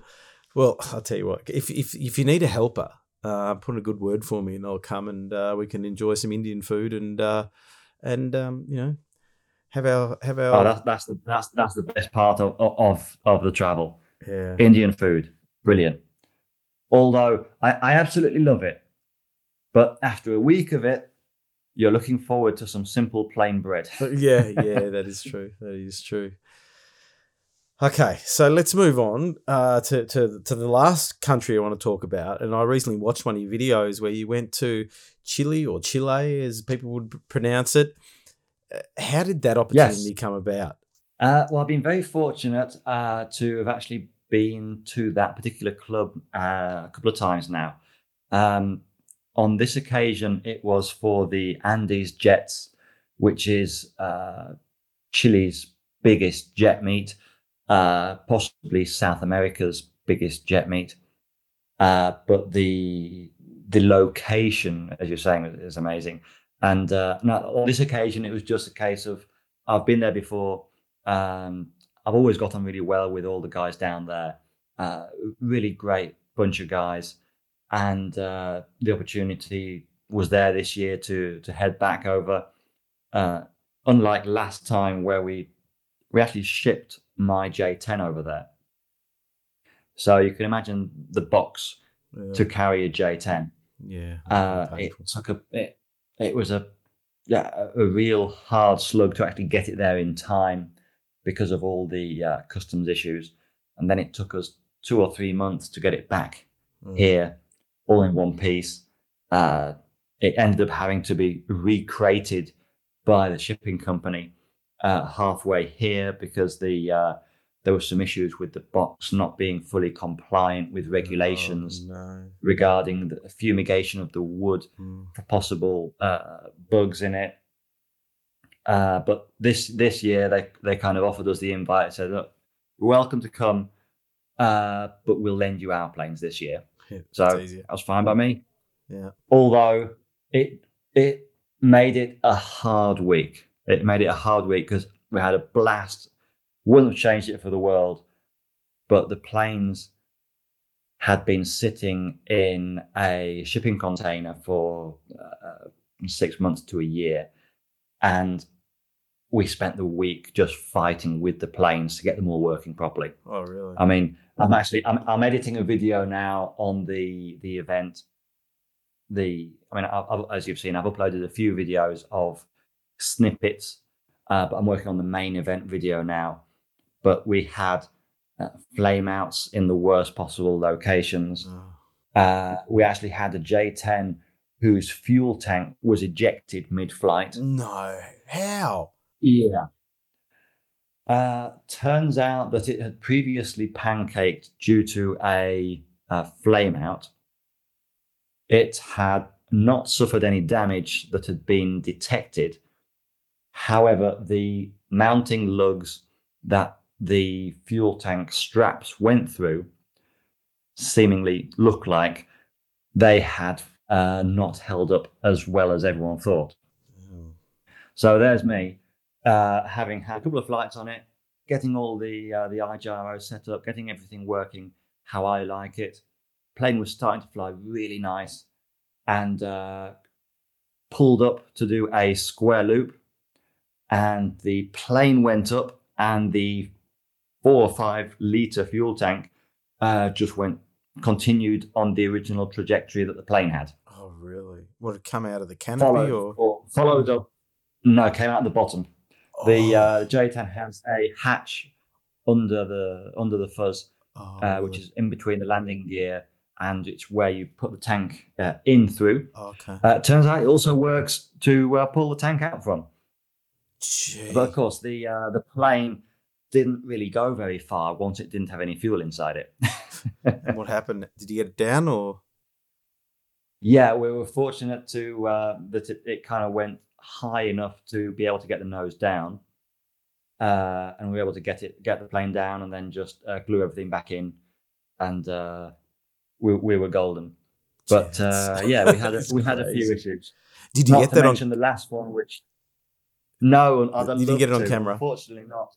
well, I'll tell you what. If if if you need a helper, uh, put in a good word for me, and I'll come and uh, we can enjoy some Indian food and uh, and um, you know have our have our Oh, that's that's the that's that's the best part of of of the travel. yeah Indian food, brilliant. Although I, I absolutely love it, but after a week of it, you're looking forward to some simple plain bread. yeah yeah that is true that is true. Okay, so let's move on uh, to, to to the last country I want to talk about. And I recently watched one of your videos where you went to Chile or Chile, as people would pronounce it. Uh, How did that opportunity come about? Uh, well, I've been very fortunate uh, to have actually been to that particular club uh, a couple of times now. Um, on this occasion, it was for the Andes Jets, which is uh, Chile's biggest jet meet, uh, possibly South America's biggest jet meet. Uh, but the the location, as you're saying, is, amazing. And uh, now, on this occasion, it was just a case of I've been there before. Um, I've always got on really well with all the guys down there. Uh, really great bunch of guys, and uh, the opportunity was there this year to to head back over. Uh, unlike last time, where we we actually shipped my J10 over there, so you can imagine the box Yeah, to carry a J10. yeah Uh, it took a it, it was a yeah, a a real hard slug to actually get it there in time because of all the uh, customs issues, and then it took us two or three months to get it back Mm. here, all in one piece. Uh, it ended up having to be recreated by the shipping company uh, halfway here because the uh, there were some issues with the box not being fully compliant with regulations Oh, no. regarding the fumigation of the wood Mm. for possible uh, bugs in it. Uh, but this this year they they kind of offered us the invite, said, "Look, you're welcome to come, uh, but we'll lend you our planes this year." Yeah, So easier. that was fine by me. Yeah. Although it it made it a hard week. It made it a hard week because we had a blast. Wouldn't have changed it for the world, but the planes had been sitting in a shipping container for uh, six months to a year, and we spent the week just fighting with the planes to get them all working properly. Oh, really? I mean, I'm actually I'm, I'm editing a video now on the the event. The I mean, I've, I've- as you've seen, I've uploaded a few videos of snippets, uh, but I'm working on the main event video now. But we had uh, flame outs in the worst possible locations. Oh. Uh, we actually had a J10 whose fuel tank was ejected mid-flight. No. How? Yeah. Uh, turns out that it had previously pancaked due to a uh, flame out. It had not suffered any damage that had been detected. However, the mounting lugs that the fuel tank straps went through seemingly look like they had uh, not held up as well as everyone thought. Oh. So there's me uh, having had a couple of flights on it, getting all the uh, the iGyro set up, getting everything working how I like it. Plane was starting to fly really nice, and uh, pulled up to do a square loop, and the plane went up, and the four or five liter fuel tank uh, just went continued on the original trajectory that the plane had. Oh, really? Would it come out of the canopy Followed, or? or followed up. No, came out the bottom. The uh, J10 has a hatch under the under the fuzz, oh, uh, which is in between the landing gear, and it's where you put the tank uh, in through. okay. Uh, turns out it also works to uh, pull the tank out from. Gee. But of course, the uh, the plane didn't really go very far once it didn't have any fuel inside it. And what happened? Did you get it down or? yeah, we were fortunate to uh, that it, it kind of went high enough to be able to get the nose down, uh, and we were able to get it get the plane down, and then just uh, glue everything back in, and uh, we we were golden. But uh, yeah, we had a, we had a few issues. Did you Not get that on? mention the last one, which no, I'd You didn't get it on to, camera? Unfortunately, not.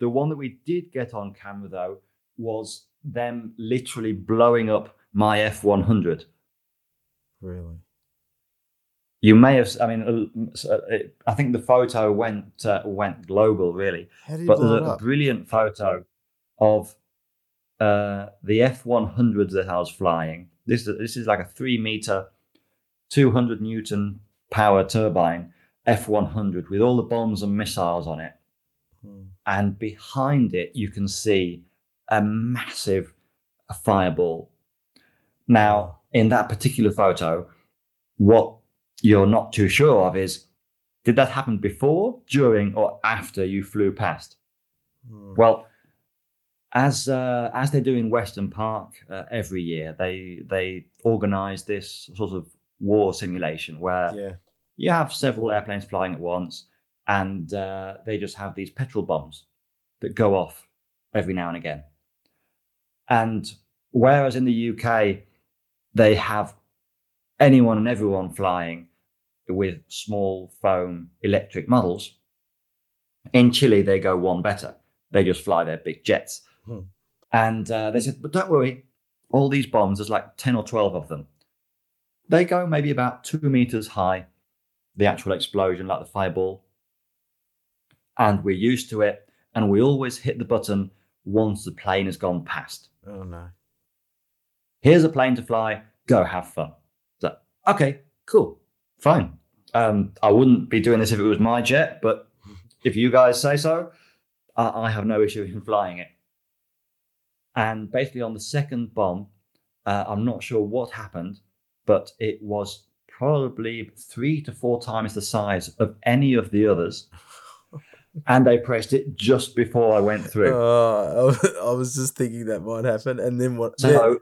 The one that we did get on camera though was them literally blowing up my F one hundred. Really? You may have, I mean, uh, uh, I think the photo went uh, went global, really. How did you But there's a up? brilliant photo of uh, the F one hundred that I was flying. This is this is like a three meter, two hundred newton power turbine F one hundred with all the bombs and missiles on it. Hmm. and behind it you can see a massive fireball. Now, in that particular photo, what you're not too sure of is did that happen before, during, or after you flew past? Hmm. Well, as uh, as they do in Western Park uh, every year, they they organise this sort of war simulation where Yeah. you have several airplanes flying at once, and uh, they just have these petrol bombs that go off every now and again. And whereas in the UK, they have anyone and everyone flying with small foam electric models, in Chile, they go one better. They just fly their big jets. Hmm. And uh, they said, but don't worry, all these bombs, there's like 10 or 12 of them. They go maybe about two meters high, the actual explosion, like the fireball. And we're used to it. And we always hit the button once the plane has gone past. Oh no. Here's a plane to fly, go have fun. Okay, cool, fine. Um, I wouldn't be doing this if it was my jet, but if you guys say so, I, I have no issue in flying it. And basically, on the second bomb, uh, I'm not sure what happened, but it was probably three to four times the size of any of the others. And they pressed it just before I went through. Oh, I was just thinking that might happen, and then what? so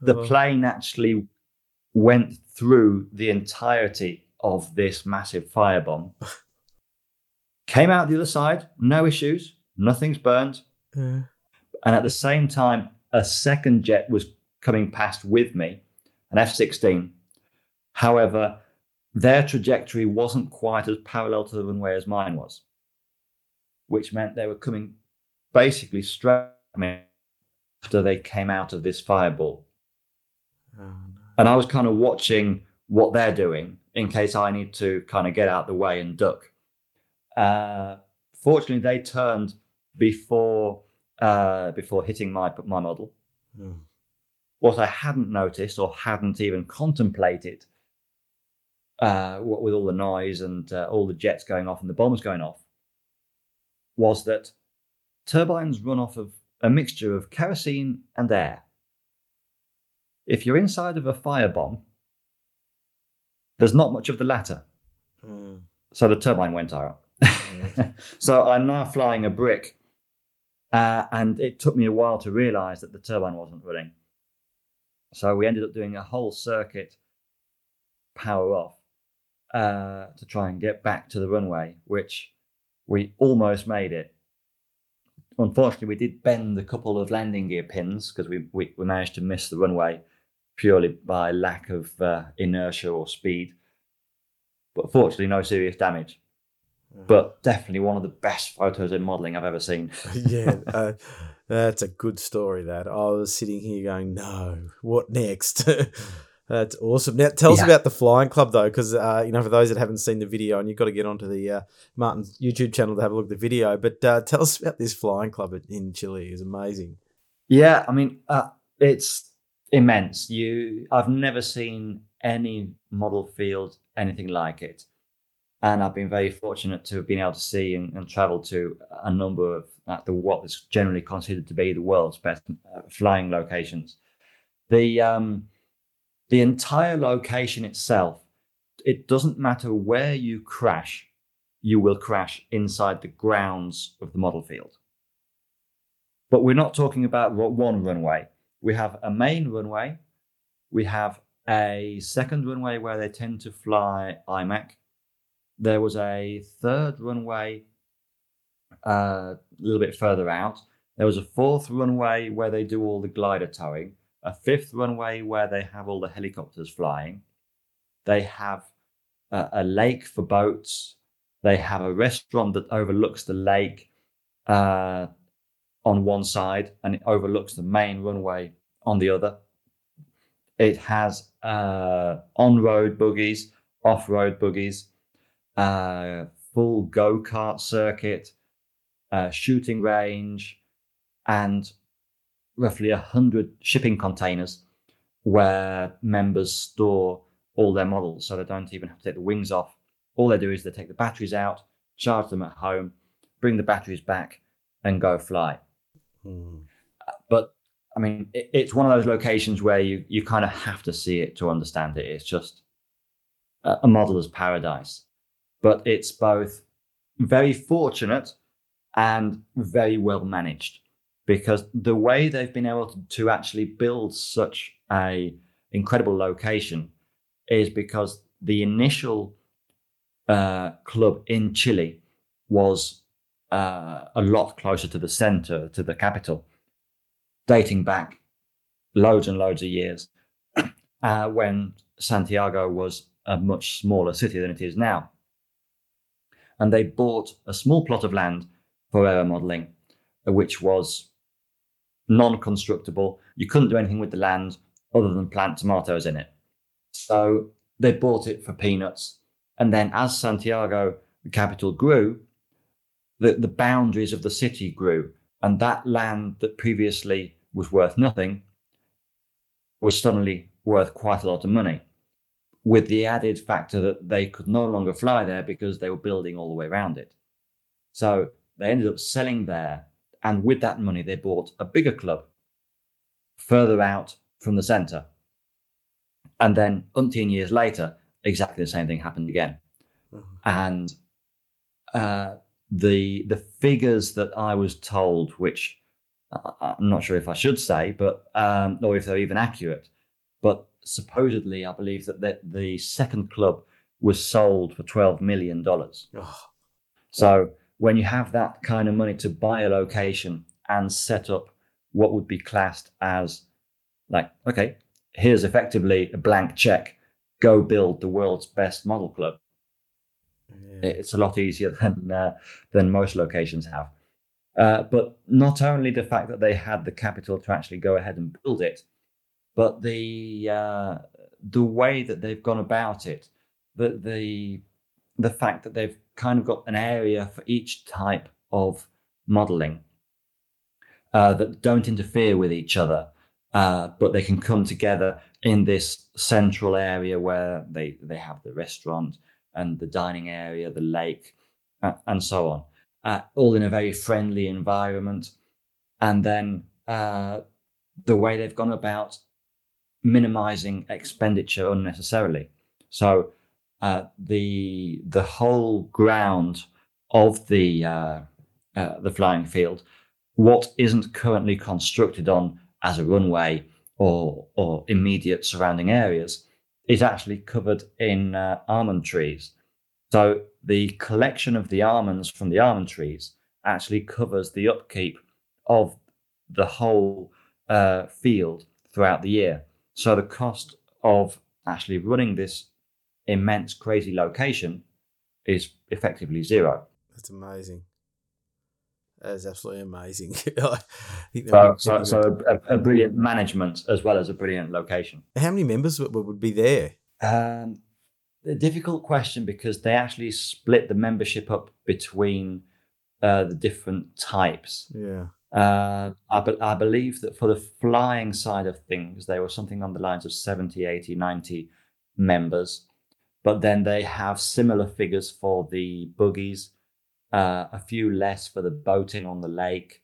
the Oh. plane actually went through the entirety of this massive firebomb. Came out the other side, no issues, nothing's burned. Yeah. And at the same time, a second jet was coming past with me, an F 16. However, their trajectory wasn't quite as parallel to the runway as mine was, which meant they were coming basically straight after they came out of this fireball. No. And I was kind of watching what they're doing in case I need to kind of get out the way and duck. Uh, fortunately, they turned before uh, before hitting my my model. Hmm. What I hadn't noticed or hadn't even contemplated, uh, what with all the noise and uh, all the jets going off and the bombs going off, was that turbines run off of a mixture of kerosene and air. If you're inside of a firebomb, there's not much of the latter. Hmm. So the turbine went out. Hmm. so I'm now flying a brick, uh, and it took me a while to realize that the turbine wasn't running. So we ended up doing a whole circuit power off uh, to try and get back to the runway, which we almost made it. Unfortunately, we did bend a couple of landing gear pins because we, we, we managed to miss the runway purely by lack of uh, inertia or speed. But fortunately, no serious damage. But definitely one of the best photos in modelling I've ever seen. yeah, uh, that's a good story. That I was sitting here going, "No, what next?" that's awesome. Now, tell us Yeah. about the flying club though, because uh, you know, for those that haven't seen the video, and you've got to get onto the uh, Martin's YouTube channel to have a look at the video. But uh, tell us about this flying club in Chile. It's amazing. Yeah, I mean, uh, it's immense. You, I've never seen any model field anything like it, and I've been very fortunate to have been able to see and, and travel to a number of uh, the what is generally considered to be the world's best uh, flying locations. The um, the entire location itself, it doesn't matter where you crash, you will crash inside the grounds of the model field. But we're not talking about one runway. We have a main runway. We have a second runway where they tend to fly IMAC. There was a third runway uh, a little bit further out. There was a fourth runway where they do all the glider towing. A fifth runway where they have all the helicopters flying. They have a, a lake for boats. They have a restaurant that overlooks the lake. Uh, on one side and it overlooks the main runway on the other. It has uh, on road buggies, off road buggies, uh, full go kart circuit, uh, shooting range, and roughly 100 shipping containers where members store all their models so they don't even have to take the wings off. All they do is they take the batteries out, charge them at home, bring the batteries back, and go fly Mm. but I mean, it, it's one of those locations where you you kind of have to see it to understand it. It's just a, a modeler's paradise, but it's both very fortunate and very well managed because the way they've been able to, to actually build such a incredible location is because the initial uh, club in Chile was uh, a lot closer to the center, to the capital, dating back loads and loads of years uh, when Santiago was a much smaller city than it is now. And they bought a small plot of land for aero modeling, which was non constructible. You couldn't do anything with the land other than plant tomatoes in it. So they bought it for peanuts. And then as Santiago, the capital, grew, the, the boundaries of the city grew, and that land that previously was worth nothing was suddenly worth quite a lot of money, with the added factor that they could no longer fly there because they were building all the way around it. So they ended up selling there, and with that money, they bought a bigger club further out from the center. And then, umpteen years later, exactly the same thing happened again. Mhm. And uh, the the figures that I was told, which I'm not sure if I should say, but um, or if they're even accurate, but supposedly I believe that the, the second club was sold for twelve million dollars. Oh, So when you have that kind of money to buy a location and set up what would be classed as like, okay, here's effectively a blank check, go build the world's best model club yeah. it's a lot easier than uh, than most locations have. Uh, but not only the fact that they had the capital to actually go ahead and build it, but the uh, the way that they've gone about it, the the the fact that they've kind of got an area for each type of modeling uh, that don't interfere with each other, uh, but they can come together in this central area where they they have the restaurant and the dining area, the lake, and so on, uh, all in a very friendly environment. And then uh, the way they've gone about minimizing expenditure unnecessarily. So uh, the the whole ground of the uh, uh, the flying field, what isn't currently constructed on as a runway or or immediate surrounding areas is actually covered in uh, almond trees. So the collection of the almonds from the almond trees actually covers the upkeep of the whole uh, field throughout the year. So the cost of actually running this immense, crazy location is effectively zero. That's amazing. That is absolutely amazing. so, so, so a, a, brilliant management as well as a brilliant location. How many members would, would be there? Um, a difficult question because they actually split the membership up between uh, the different types. Yeah. Uh, I, be- I believe that for the flying side of things, there was something on the lines of 70, 80, 90 members. But then they have similar figures for the buggies, uh, a few less for the boating on the lake.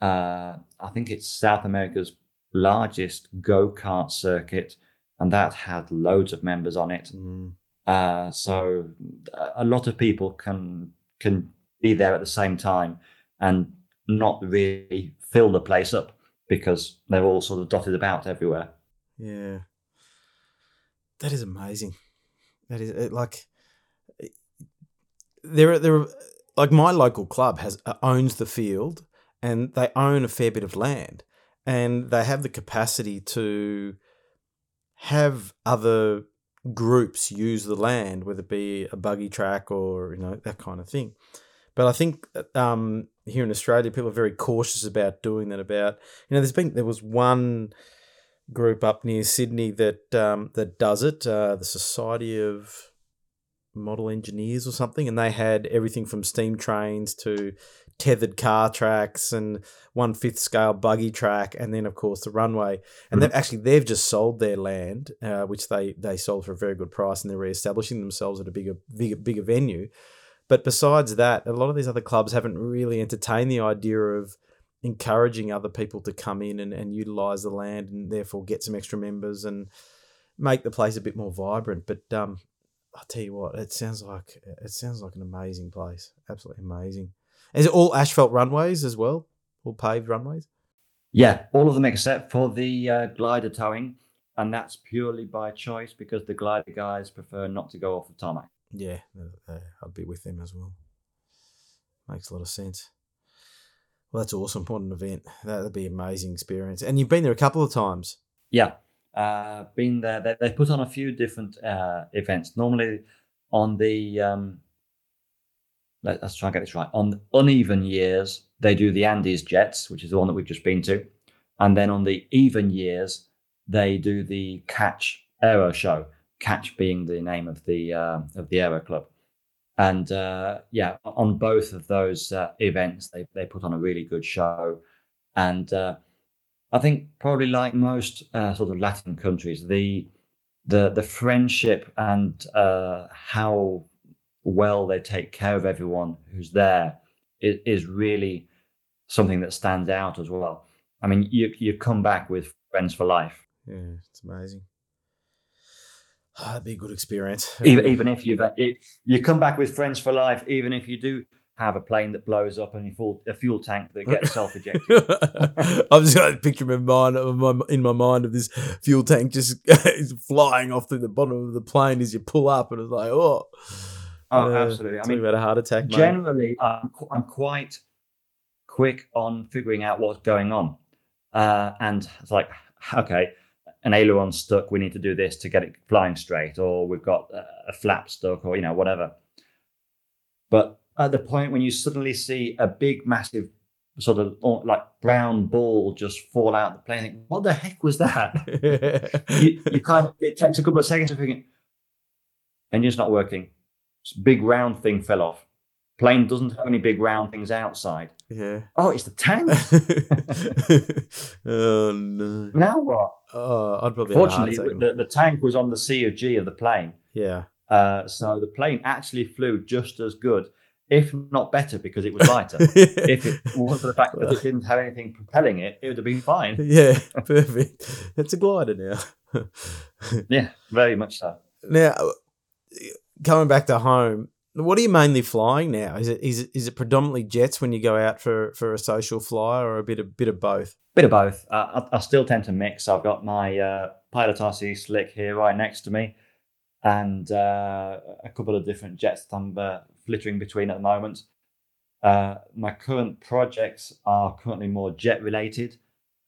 Uh, I think it's South America's largest go kart circuit, and that had loads of members on it. Mm. Uh, so a lot of people can can be there at the same time and not really fill the place up because they're all sort of dotted about everywhere. Yeah, that is amazing. That is like there. There, like my local club has uh, owns the field, and they own a fair bit of land, and they have the capacity to have other groups use the land, whether it be a buggy track or you know that kind of thing. But I think um, here in Australia, people are very cautious about doing that. About you know, there's been there was one group up near Sydney that um, that does it, uh, the Society of Model Engineers or something, and they had everything from steam trains to tethered car tracks and one fifth scale buggy track, and then of course the runway. And they've actually they've just sold their land, uh, which they they sold for a very good price, and they're re-establishing themselves at a bigger bigger bigger venue. But besides that, a lot of these other clubs haven't really entertained the idea of encouraging other people to come in and, and utilize the land and therefore get some extra members and make the place a bit more vibrant. But um, I'll tell you what, it sounds like it sounds like an amazing place. Absolutely amazing. Is it all asphalt runways as well? All paved runways? Yeah, all of them except for the uh, glider towing, and that's purely by choice because the glider guys prefer not to go off the tarmac. Yeah, uh, I'd be with them as well. Makes a lot of sense. Well, that's awesome. What an event. That'd be an amazing experience. And you've been there a couple of times. Yeah. Uh, been there. They, they put on a few different uh, events. Normally on the, um, let, us try and get this right. On uneven years, they do the Andes Jets, which is the one that we've just been to. And then on the even years, they do the Catch Aero Show. Catch being the name of the uh, of the aero club. And uh, yeah, on both of those uh, events, they, they put on a really good show. And uh, I think probably like most uh, sort of Latin countries, the the the friendship and uh, how well they take care of everyone who's there is, is really something that stands out as well. I mean, you you come back with friends for life. Yeah, it's amazing. Oh, that'd be a good experience. Even, even if you've you come back with friends for life, even if you do have a plane that blows up and you full, a fuel tank that gets self-ejected. I'm just got a picture in my mind, in my mind of this fuel tank just flying off through the bottom of the plane as you pull up, and it's like, oh, oh, uh, absolutely. I mean, about a heart attack. Generally, I'm, I'm quite quick on figuring out what's going on, uh, and it's like, okay, an aileron stuck. We need to do this to get it flying straight, or we've got a flap stuck, or you know whatever. But at the point when you suddenly see a big, massive sort of like brown ball just fall out the plane, think, what the heck was that? you, you, kind of it takes a couple of seconds to figure, engine's not working. Big round thing fell off. Plane doesn't have any big round things outside. Yeah. Oh, it's the tank. oh no. Now what? Oh, I'd probably. Fortunately, the, the tank was on the C of G of the plane. Yeah. Uh, so the plane actually flew just as good, if not better, because it was lighter. if it wasn't for the fact that it didn't have anything propelling it, it would have been fine. Yeah, perfect. It's a glider now. yeah, very much so. Now, coming back to home, what are you mainly flying now? Is it is it, is it predominantly jets when you go out for, for a social fly, or a bit of bit of both? Bit of both. Uh, I, I, still tend to mix. I've got my uh, Pilot RC Slick here right next to me, and uh, a couple of different jets I'm uh, flittering between at the moment. Uh, my current projects are currently more jet related,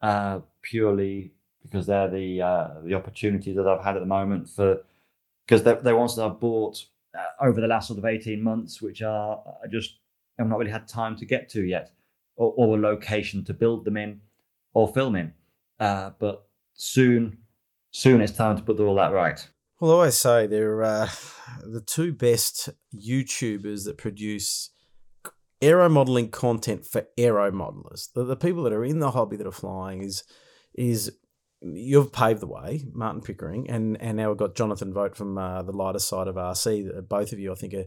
uh, purely because they're the the opportunities that I've had at the moment for because they're, they're ones that I've bought uh, over the last sort of 18 months, which are I just have not really had time to get to yet, or, or a location to build them in or film in. Uh, but soon, soon it's time to put all that right. Well, I always say they're uh, the two best YouTubers that produce aero modeling content for aero modelers. The, the people that are in the hobby that are flying is is you've paved the way, Martin Pickering, and and now we've got Jonathan Vote from uh, the lighter side of RC. Both of you, I think, are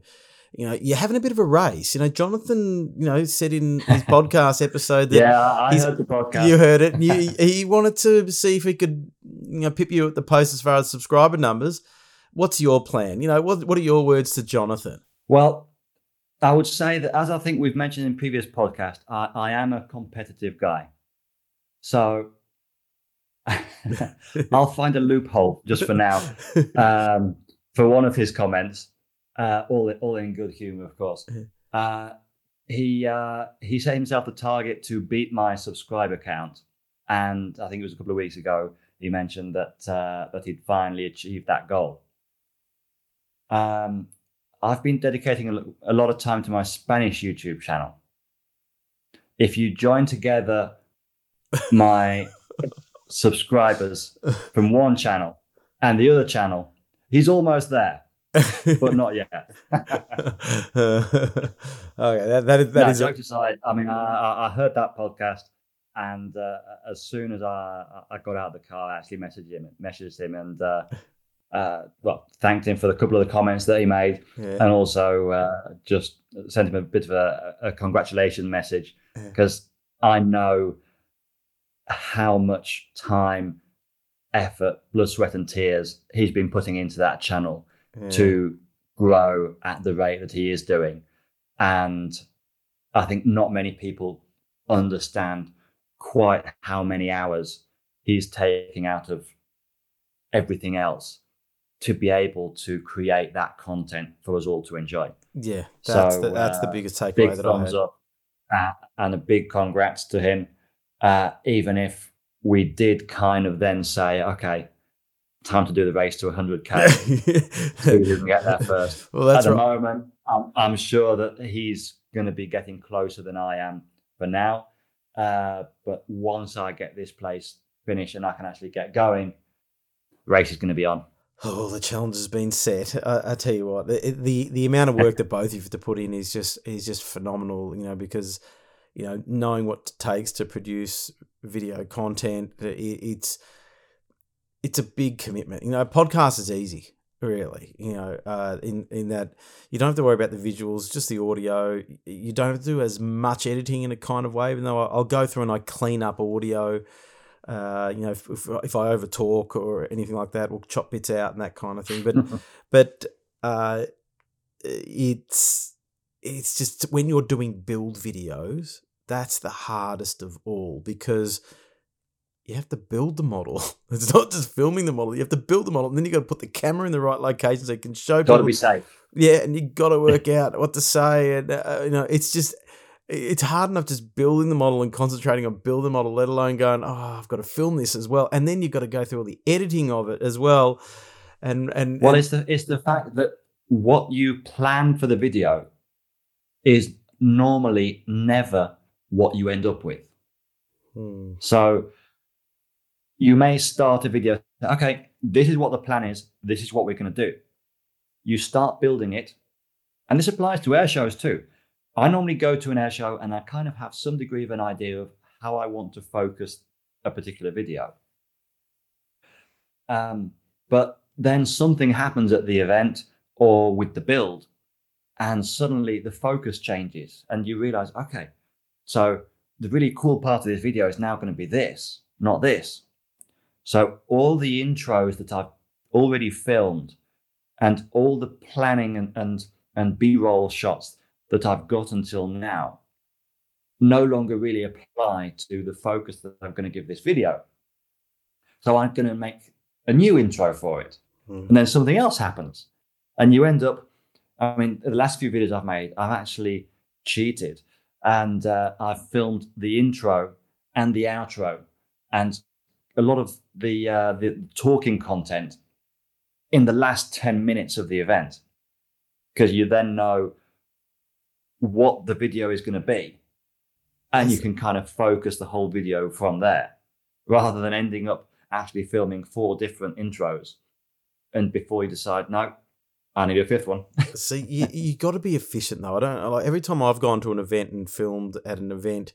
you know you're having a bit of a race. You know, Jonathan, you know, said in his podcast episode that yeah, I heard the podcast. You heard it. You, he wanted to see if he could you know pip you at the post as far as subscriber numbers. What's your plan? You know, what what are your words to Jonathan? Well. I would say that, as I think we've mentioned in previous podcasts, I, I am a competitive guy. So I'll find a loophole just for now um, for one of his comments. Uh, all all in good humor, of course. Uh, he uh, he set himself the target to beat my subscriber count, and I think it was a couple of weeks ago he mentioned that uh, that he'd finally achieved that goal. Um, I've been dedicating a, a lot of time to my Spanish YouTube channel. If you join together my subscribers from one channel and the other channel, he's almost there, but not yet. okay, that, that is that no, is joke a- aside. I mean, I, I heard that podcast, and uh, as soon as I I got out of the car, I actually messaged him, messaged him, and. Uh, uh, well, thanked him for the couple of the comments that he made, yeah. and also uh, just sent him a bit of a, a congratulation message because yeah. I know how much time, effort, blood, sweat, and tears he's been putting into that channel to grow at the rate that he is doing. And I think not many people understand quite how many hours he's taking out of everything else to be able to create that content for us all to enjoy. Yeah, that's so, the, that's uh, the biggest takeaway that I had. Up, uh, and a big congrats to him uh, even if we did kind of then say, okay, time to do the race to 100k. so we didn't get there first. Well, that's At the right. moment, I'm, I'm, sure that he's going to be getting closer than I am for now. Uh, but once I get this place finished and I can actually get going, race is going to be on. Oh, the challenge has been set. I, I tell you what, the, the the amount of work that both of you have to put in is just is just phenomenal. You know, because you know, knowing what it takes to produce video content, it, it's it's a big commitment. You know, podcast is easy, really. You know, uh, in in that you don't have to worry about the visuals, just the audio. You don't have to do as much editing in a kind of way. Even though I'll go through and I clean up audio. Uh, you know, if, if, if I over talk or anything like that, we'll chop bits out and that kind of thing. But but uh, it's it's just when you're doing build videos, that's the hardest of all because you have to build the model. It's not just filming the model. You have to build the model, and then you got to put the camera in the right location so you can show. Got to be safe. Yeah, and you got to work out what to say, and uh, you know, it's just it's hard enough just building the model and concentrating on building the model, let alone going, oh, I've got to film this as well, and then you've got to go through all the editing of it as well, and and well, and, it's the it's the fact that what you plan for the video is normally never what you end up with. Hmm. So you may start a video, okay, this is what the plan is, this is what we're going to do. You start building it, and this applies to air shows too. I normally go to an air show and I kind of have some degree of an idea of how I want to focus a particular video. Um, but then something happens at the event or with the build and suddenly the focus changes and you realize okay so the really cool part of this video is now going to be this not this. So all the intros that i've already filmed and all the planning and, and and b-roll shots that i've got until now no longer really apply to the focus that i'm going to give this video. So i'm going to make a new intro for it. Mm. and then something else happens and you end up i mean the last few videos i've made i've actually cheated. And uh, i've filmed the intro and the outro. And a lot of the uh, the talking content in the last 10 minutes of the event. Because you then know what the video is going to be. And you can kind of focus the whole video from there rather than ending up actually filming four different intros. And before you decide no i need a fifth one See, you, you got to be efficient though. I don't like every time I've gone to an event and filmed at an event,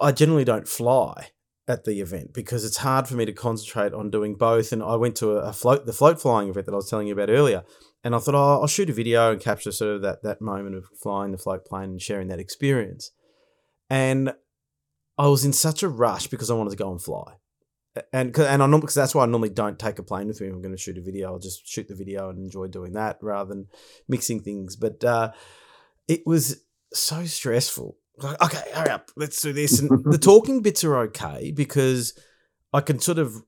I generally don't fly at the event because it's hard for me to concentrate on doing both. And I went to a, float, the float flying event that I was telling you about earlier, and I thought, oh, I'll shoot a video and capture sort of that that moment of flying the float plane and sharing that experience. And I was in such a rush because I wanted to go and fly. And 'cause- and I normally because that's why I normally don't take a plane with me. If I'm going to shoot a video. I'll just shoot the video and enjoy doing that rather than mixing things. But uh, it was so stressful. Like, okay, hurry up, let's do this. And the talking bits are okay because I can sort of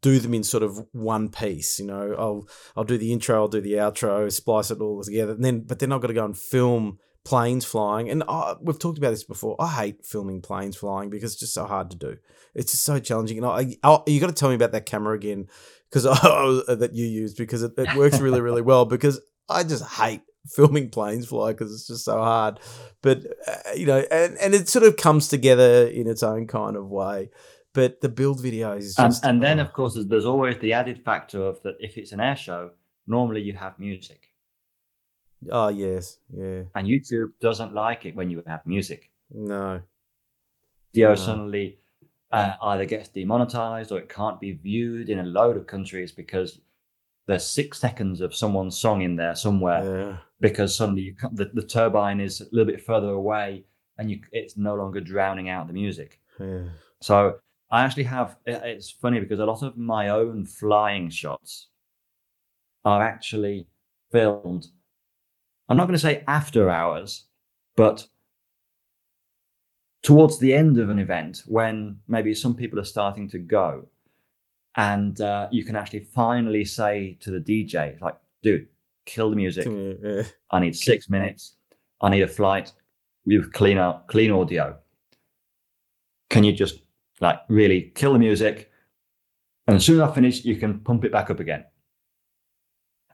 do them in sort of one piece. You know, I'll I'll do the intro, I'll do the outro, splice it all together, and then but then I've got to go and film planes flying. And I, we've talked about this before. I hate filming planes flying because it's just so hard to do. It's just so challenging. And I, I you got to tell me about that camera again because that you used because it, it works really really well because I just hate filming planes fly because it's just so hard. But uh, you know, and and it sort of comes together in its own kind of way. But the build videos is and, just and then oh. of course there's, there's always the added factor of that if it's an air show normally you have music oh yes, yeah, and youtube doesn't like it when you have music. No, video No. suddenly uh, either gets demonetized or it can't be viewed in a load of countries because there's six seconds of someone's song in there somewhere yeah, because suddenly the, the turbine is a little bit further away and you it's no longer drowning out the music. Yeah, so i actually have it- it's funny because a lot of my own flying shots are actually filmed i'm not going to say after hours but towards the end of an event when maybe some people are starting to go and uh, you can actually finally say to the dj like dude kill the music. I need six minutes. I need a flight with clean out, clean audio. Can you just like really kill the music? And as soon as I finish, you can pump it back up again.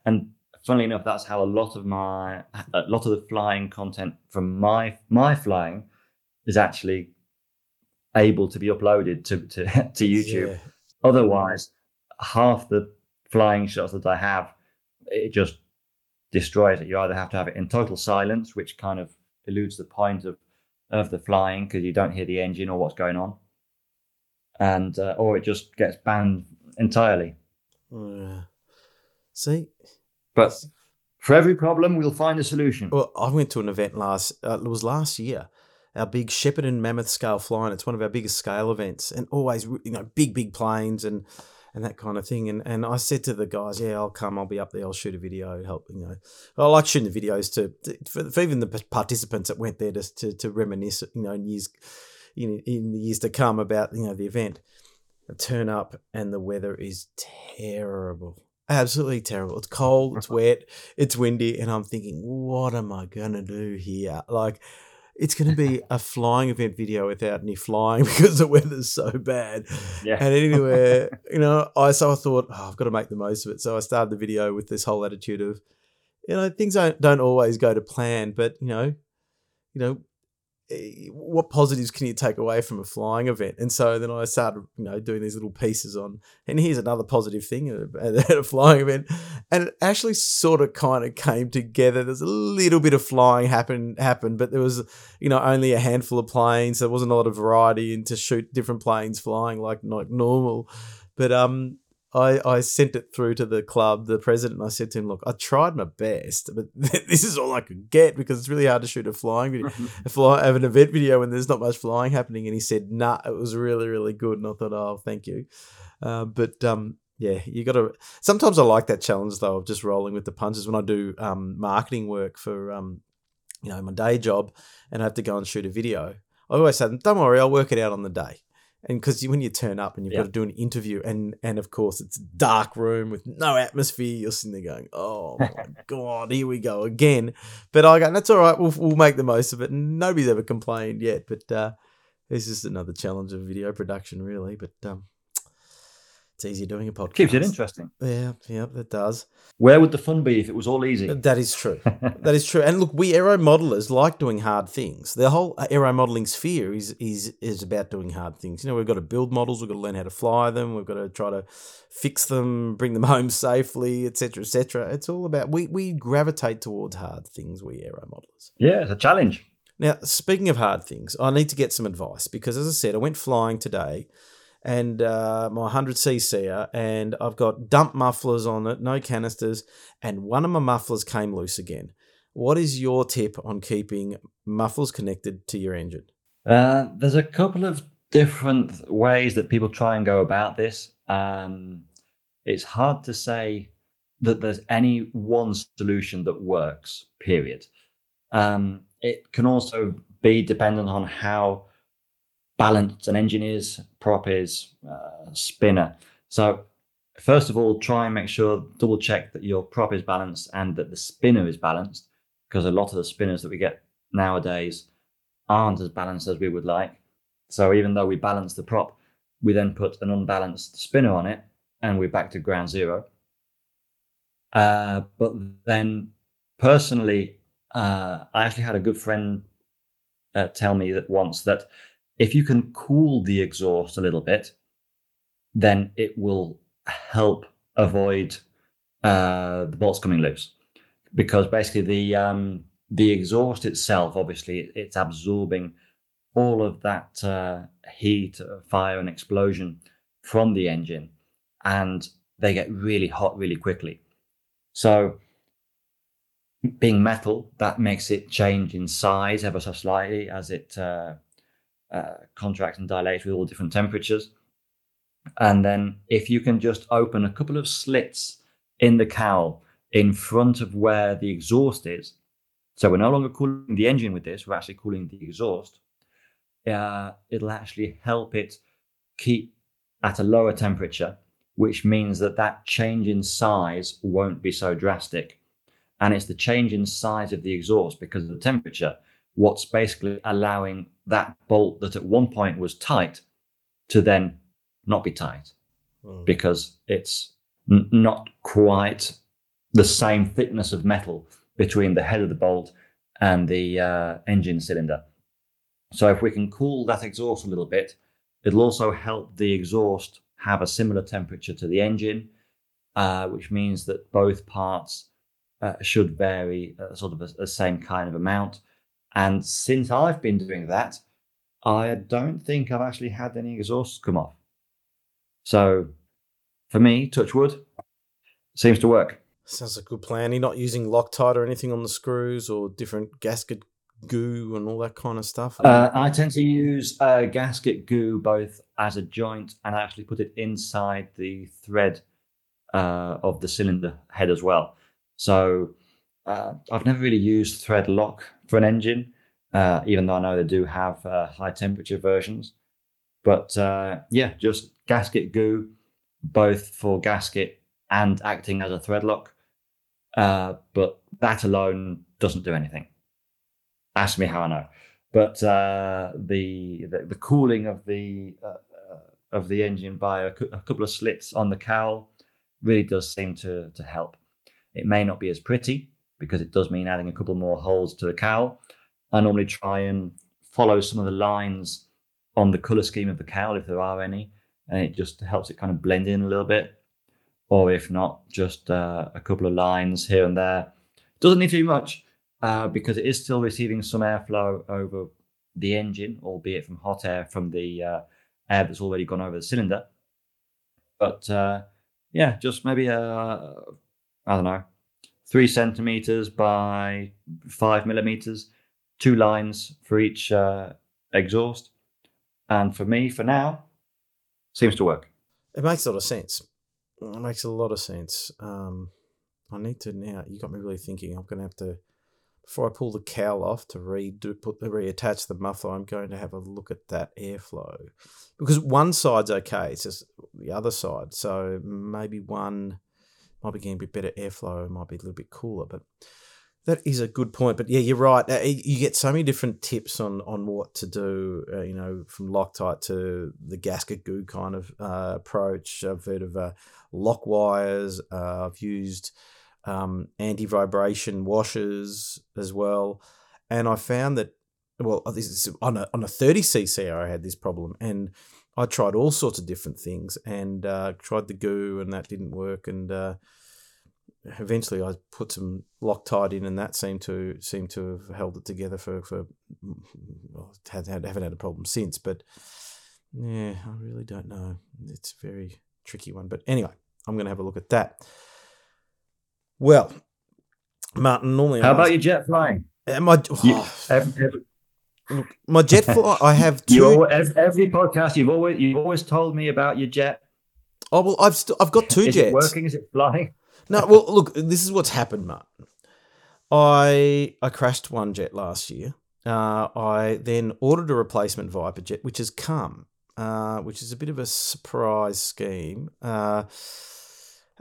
And funnily enough, that's how a lot of my a lot of the flying content from my my flying is actually able to be uploaded to to, to YouTube. Yeah. Otherwise, half the flying shots that I have, it just destroys it. You either have to have it in total silence, which kind of eludes the point of of the flying because you don't hear the engine or what's going on, and uh, or it just gets banned entirely. Yeah. See, But for every problem, we'll find a solution. Well, I went to an event last. Uh, it was last year. Our big Shepherd and Mammoth scale flying. It's one of our biggest scale events, and always you know big big planes and and that kind of thing. And and I said to the guys, yeah, I'll come. I'll be up there. I'll shoot a video. Help you know. I like shooting the videos to, to for, for even the participants that went there to to, to reminisce. You know, in years in in the years to come about you know the event. I turn up and the weather is terrible. Absolutely terrible. It's cold, it's uh-huh. wet, it's windy, and I'm thinking, what am I gonna do here? Like, it's gonna be a flying event video without any flying because the weather's so bad. Yeah. And anywhere, you know, I so I thought, oh, I've got to make the most of it. So I started the video with this whole attitude of, you know, things don't don't always go to plan, but you know, you know, what positives can you take away from a flying event? And so then I started, you know, doing these little pieces on, and here's another positive thing at a, flying event, and it actually sort of kind of came together. There's a little bit of flying happen happened, but there was, you know, only a handful of planes. There wasn't a lot of variety and to shoot different planes flying like like normal. But um, I, I sent it through to the club, the president, and I said to him, "Look, I tried my best, but this is all I could get because it's really hard to shoot a flying video, a fly, have an event video when there's not much flying happening." And he said, "Nah, it was really, really good." And I thought, "Oh, thank you," uh, but um, yeah, you got to. Sometimes I like that challenge though of just rolling with the punches when I do um, marketing work for um, you know my day job, and I have to go and shoot a video. I always say, "Don't worry, I'll work it out on the day." And because when you turn up and you've got to do an interview, and and of course it's a dark room with no atmosphere, you're sitting there going, "Oh my god, here we go again." But I go, "That's all right. We'll we'll make the most of it." And nobody's ever complained yet, but uh, it's just another challenge of video production, really. But um, it's easier doing a podcast. Keeps it interesting. Yeah, yeah, it does. Where would the fun be if it was all easy? That is true. that is true. And look, we aero modelers like doing hard things. The whole uh, aero modeling sphere is is is about doing hard things. You know, we've got to build models. We've got to learn how to fly them. We've got to try to fix them, bring them home safely, etc., etc. It's all about we we gravitate towards hard things. We aero modelers. yeah, it's a challenge. Now, speaking of hard things, I need to get some advice because, as I said, I went flying today and uh, my 100cc and I've got dump mufflers on it, no canisters, and one of my mufflers came loose again. What is your tip on keeping mufflers connected to your engine? Uh, there's a couple of different ways that people try and go about this. Um, it's hard to say that there's any one solution that works, period. Um, it can also be dependent on how balanced an engineers, prop is, uh, spinner. So, first of all, try and make sure, double check that your prop is balanced and that the spinner is balanced, because a lot of the spinners that we get nowadays aren't as balanced as we would like. So even though we balance the prop, we then put an unbalanced spinner on it, and we're back to ground zero. Uh, but then, personally, uh, I actually had a good friend uh, tell me that once that if you can cool the exhaust a little bit, then it will help avoid uh, the bolts coming loose, because basically the um, the exhaust itself, obviously, it's absorbing all of that uh, heat, uh, fire, and explosion from the engine, and they get really hot really quickly. So, being metal, that makes it change in size ever so slightly as it uh, uh, contracts and dilate with all different temperatures. And then, if you can just open a couple of slits in the cowl in front of where the exhaust is, so we're no longer cooling the engine with this, we're actually cooling the exhaust. Uh, it'll actually help it keep at a lower temperature, which means that that change in size won't be so drastic. And it's the change in size of the exhaust because of the temperature, what's basically allowing that bolt that at one point was tight to then not be tight because it's n- not quite the same thickness of metal between the head of the bolt and the uh, engine cylinder. So if we can cool that exhaust a little bit, it'll also help the exhaust have a similar temperature to the engine, uh, which means that both parts uh, should vary uh, sort of the same kind of amount. And since I've been doing that, I don't think I've actually had any exhausts come off. So for me, touch wood, seems to work. Sounds like a good plan. You're not using Loctite or anything on the screws or different gasket goo and all that kind of stuff. Uh, I tend to use uh, gasket goo both as a joint and I actually put it inside the thread uh, of the cylinder head as well. So uh, I've never really used thread lock for an engine, uh, even though I know they do have uh, high temperature versions. But uh, yeah, just gasket goo, both for gasket and acting as a thread lock. Uh, but that alone doesn't do anything. Ask me how I know. But uh, the, the the cooling of the of the engine by a, a couple of slits on the cowl really does seem to to help. It may not be as pretty because it does mean adding a couple more holes to the cowl. I normally try and follow some of the lines on the color scheme of the cowl if there are any, and it just helps it kind of blend in a little bit. Or if not, just uh, a couple of lines here and there. Doesn't need to be much uh, because it is still receiving some airflow over the engine, albeit from hot air from the uh, air that's already gone over the cylinder. But uh, yeah, just maybe a I don't know, three centimeters by five millimeters, two lines for each uh, exhaust. And for me, for now, seems to work. It makes a lot of sense. It makes a lot of sense. Um, I need to now. You got me really thinking. I'm going to have to before I pull the cowl off to redo put reattach the muffler. I'm going to have a look at that airflow because one side's okay. It's just the other side. So maybe one might be getting a bit better airflow. Might be a little bit cooler, but. That is a good point, but yeah, you're right. Uh, you get so many different tips on on what to do. Uh, you know, from Loctite to the gasket goo kind of uh, approach. I've heard of uh, lock wires. Uh, I've used um, anti vibration washers as well. And I found that, well, this is on a, on a 30cc, I had this problem. And I tried all sorts of different things and uh, tried the goo, and that didn't work. And uh, eventually I put some Loctite in, and that seemed to seem to have held it together for, for well, had, had, haven't had a problem since. But yeah, I really don't know. It's a very tricky one. But anyway, I'm going to have a look at that. Well, Martin, normally. How about your jet flying? Am I? Oh, every, every, my jet fly. I have two. You, every podcast you've always you've always told me about your jet. Oh well, I've st- I've got two is jets. It working? Is it flying? No. Well, look. This is what's happened, Martin. I I crashed one jet last year. Uh, I then ordered a replacement Viper jet, which has come, uh, which is a bit of a surprise scheme. Uh,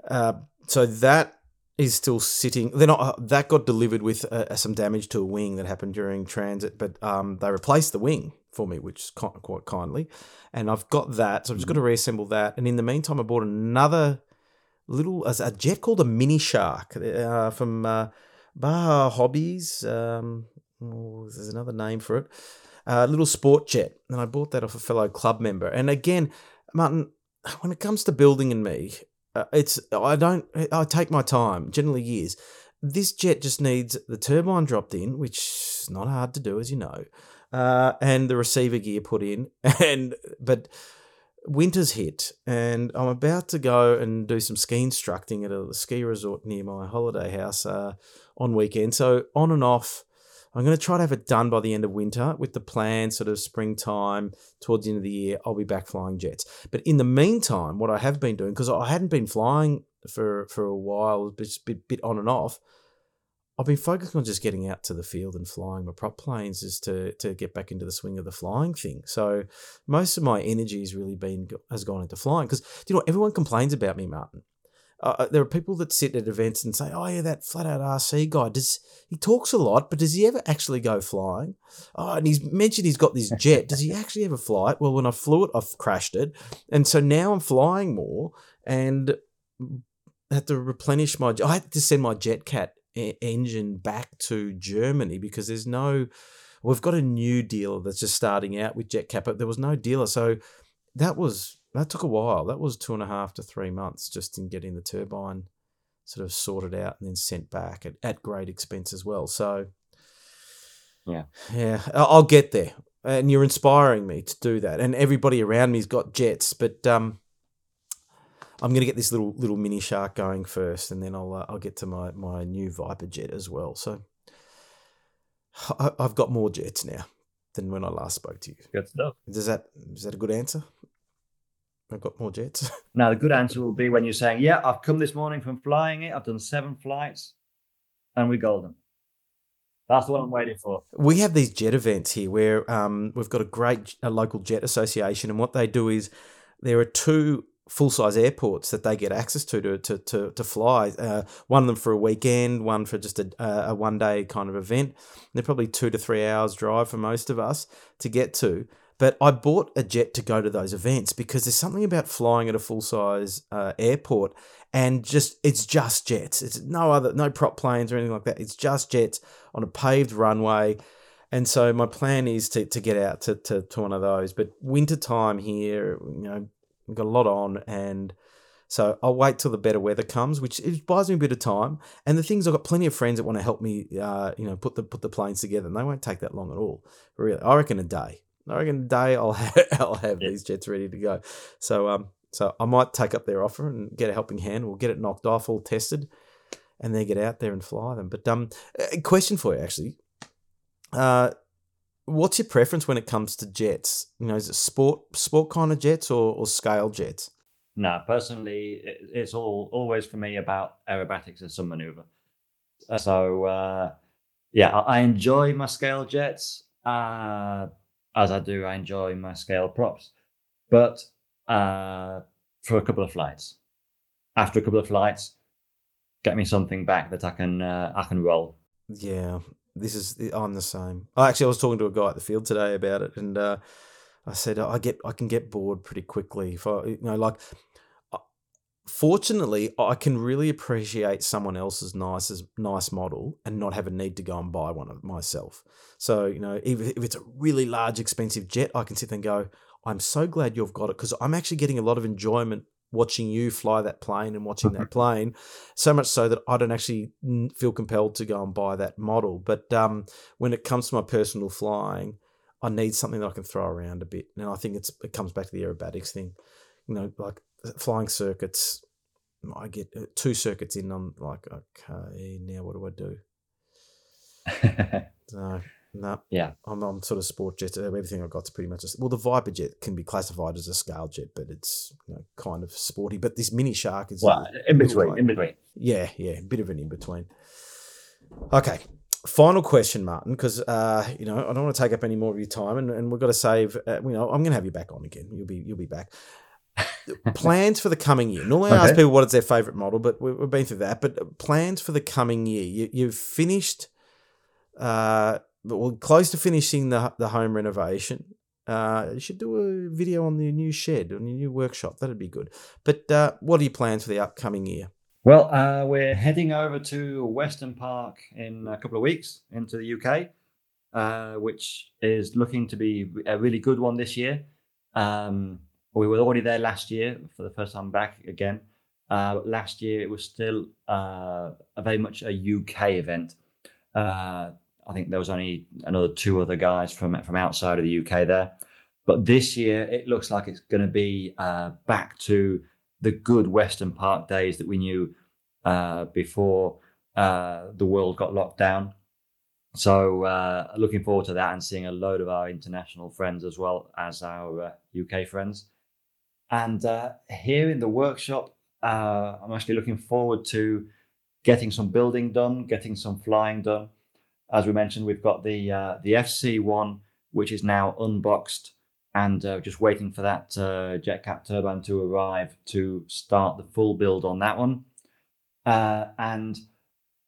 uh so that is still sitting. They're not. Uh, that got delivered with uh, some damage to a wing that happened during transit, but um, they replaced the wing for me, which is quite kindly. And I've got that, so I've just got to reassemble that. And in the meantime, I bought another little a jet called a Mini Shark uh, from uh, Baja Hobbies. Um, oh, there's another name for it. A little sport jet, and I bought that off a fellow club member. And again, Martin, when it comes to building and me, uh, it's I don't I take my time generally years. This jet just needs the turbine dropped in, which is not hard to do, as you know, uh, and the receiver gear put in. And but winter's hit, and I'm about to go and do some ski instructing at a ski resort near my holiday house uh, on weekend. So on and off I'm going to try to have it done by the end of winter with the plan, sort of springtime towards the end of the year. I'll be back flying jets. But in the meantime, what I have been doing, because I hadn't been flying for, for a while, just a bit, bit on and off, I've been focusing on just getting out to the field and flying my prop planes is to to get back into the swing of the flying thing. So most of my energy has really been has gone into flying because you know everyone complains about me, Martin. Uh, uh, there are people that sit at events and say, "Oh yeah, that flat out RC guy does he talks a lot, but does he ever actually go flying?" Oh, and he's mentioned he's got this jet. does he actually ever fly it? Well, when I flew it, I've crashed it, and so now I'm flying more and had to replenish my. I had to send my JetCat engine back to Germany because there's no. We've got a new dealer that's just starting out with JetCat, but there was no dealer, so that was that took a while. That was two and a half to three months just in getting the turbine sort of sorted out and then sent back at, at great expense as well. So, yeah, yeah, I'll get there. And you're inspiring me to do that. And everybody around me's got jets, but um, I'm going to get this little little mini shark going first, and then I'll uh, I'll get to my my new Viper jet as well. So I, I've got more jets now than when I last spoke to you. Good stuff. Does that is that a good answer? I've got more jets. now, the good answer will be when you're saying, Yeah, I've come this morning from flying it. I've done seven flights and we're golden. That's what I'm waiting for. We have these jet events here where um, we've got a great a local jet association, and what they do is there are two full size airports that they get access to to to to, to fly. Uh, one of them for a weekend, one for just a, a one day kind of event. They're probably two to three hours drive for most of us to get to. But I bought a jet to go to those events because there's something about flying at a full size uh, airport and just it's just jets. It's no other no prop planes or anything like that. It's just jets on a paved runway. And so my plan is to, to get out to, to, to one of those. But winter time here, you know, we've got a lot on and so I'll wait till the better weather comes, which it buys me a bit of time. And the things I've got plenty of friends that want to help me, uh, you know, put the put the planes together, and they won't take that long at all. Really, I reckon a day. I reckon a day I'll have, I'll have yeah. these jets ready to go. So um, so I might take up their offer and get a helping hand. We'll get it knocked off, all tested, and then get out there and fly them. But um, a question for you actually. Uh, what's your preference when it comes to jets? You know, is it sport sport kind of jets or, or scale jets? no. Personally, it's all always for me about aerobatics and some maneuver. So uh, yeah, I, I enjoy my scale jets uh, as I do. I enjoy my scale props, but uh, for a couple of flights. After a couple of flights, get me something back that I can uh, I can roll. Yeah, this is I'm the same. I actually I was talking to a guy at the field today about it, and uh, I said I get I can get bored pretty quickly. If I you know like, fortunately, I can really appreciate someone else's nice nice model and not have a need to go and buy one of myself. So you know, if if it's a really large expensive jet, I can sit there and go. I'm so glad you've got it because I'm actually getting a lot of enjoyment watching you fly that plane and watching that plane, so much so that I don't actually feel compelled to go and buy that model. But um, when it comes to my personal flying, I need something that I can throw around a bit. And I think it's it comes back to the aerobatics thing. You know, like flying circuits, I get uh, two circuits in. I'm like, okay, now what do I do? so no. Yeah. I'm, I'm sort of sport jet. Uh, everything I've got got's pretty much. A, well, the Viper jet can be classified as a scale jet, but it's you know, kind of sporty. But this mini shark is. Well, in between. in between. Yeah, yeah. A bit of an in between. Okay. Final question, Martin, because uh, you know I don't want to take up any more of your time, and, and we've got to save. Uh, you know, I'm going to have you back on again. You'll be you'll be back. Plans for the coming year. Normally, I ask people what is their favorite model, but we, have been through that. But plans for the coming year. You, you've finished uh, we're close to finishing the the home renovation. Uh, you should do a video on the new shed, on your new workshop. That'd be good. But uh, what are your plans for the upcoming year? Well, uh, we're heading over to Weston Park in a couple of weeks into the UK, uh, which is looking to be a really good one this year. Um, we were already there last year for the first time back again. Uh, last year it was still uh, very much a UK event. Uh, I think there was only another two other guys from from outside of the UK there. But this year, it looks like it's going to be uh, back to the good Weston Park days that we knew uh, before uh, the world got locked down. So, uh, looking forward to that and seeing a load of our international friends as well as our UK uh, friends. And uh, here in the workshop, I'm actually looking forward to getting some building done, getting some flying done as we mentioned, we've got the uh, the FC1, which is now unboxed and uh, just waiting for that uh, JetCat turbine to arrive to start the full build on that one. Uh, and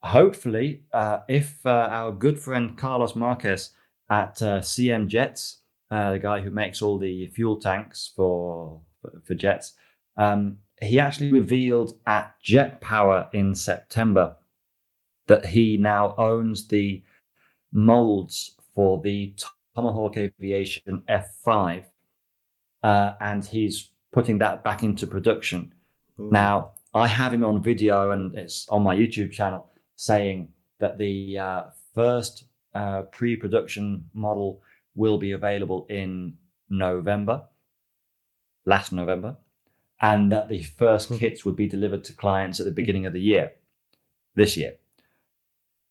hopefully, uh, if uh, our good friend Carlos Marquez at CM Jets, the guy who makes all the fuel tanks for for jets, um, he actually revealed at JetPower in September that he now owns the molds for the Tomahawk Aviation F5, uh, and he's putting that back into production. Ooh. Now, I have him on video, and it's on my YouTube channel, saying that the uh, first uh, pre production model will be available in November, last November, and that the first hmm. kits would be delivered to clients at the beginning of the year, this year.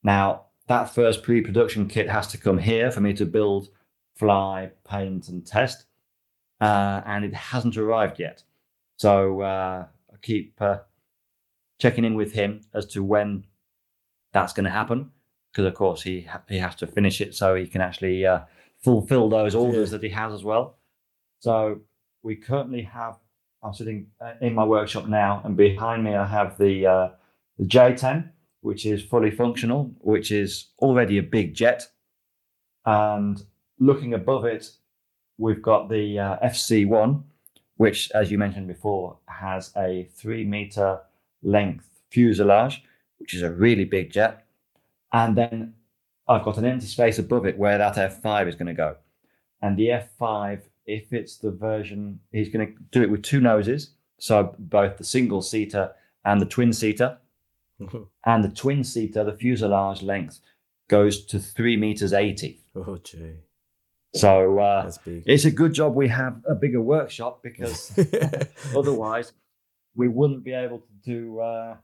Now, that first pre-production kit has to come here for me to build, fly, paint, and test, uh, and it hasn't arrived yet. So uh, I keep uh, checking in with him as to when that's going to happen, because of course he ha- he has to finish it so he can actually uh, fulfill those orders that he has as well. So we currently have. I'm sitting uh, in my workshop now, and behind me I have the uh, the J10 which is fully functional, which is already a big jet. And looking above it, we've got the uh, FC1, which, as you mentioned before, has a three meter length fuselage, which is a really big jet. And then I've got an empty space above it where that F5 is going to go. And the F5, if it's the version, he's going to do it with two noses. So both the single seater and the twin seater. Mm-hmm. And the twin seater, the fuselage length goes to three meters 80. Oh, gee. So uh, it's a good job we have a bigger workshop because otherwise we wouldn't be able to do, uh,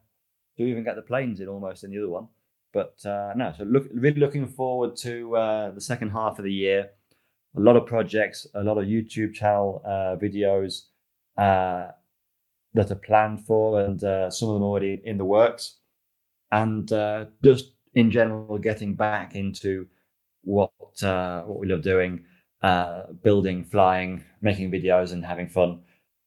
to even get the planes in almost in the other one. But uh, no, so look, really looking forward to uh, the second half of the year. A lot of projects, a lot of YouTube channel uh, videos, uh, that are planned for, and uh, some of them already in the works, and uh, just in general getting back into what uh, what we love doing, uh, building, flying, making videos, and having fun,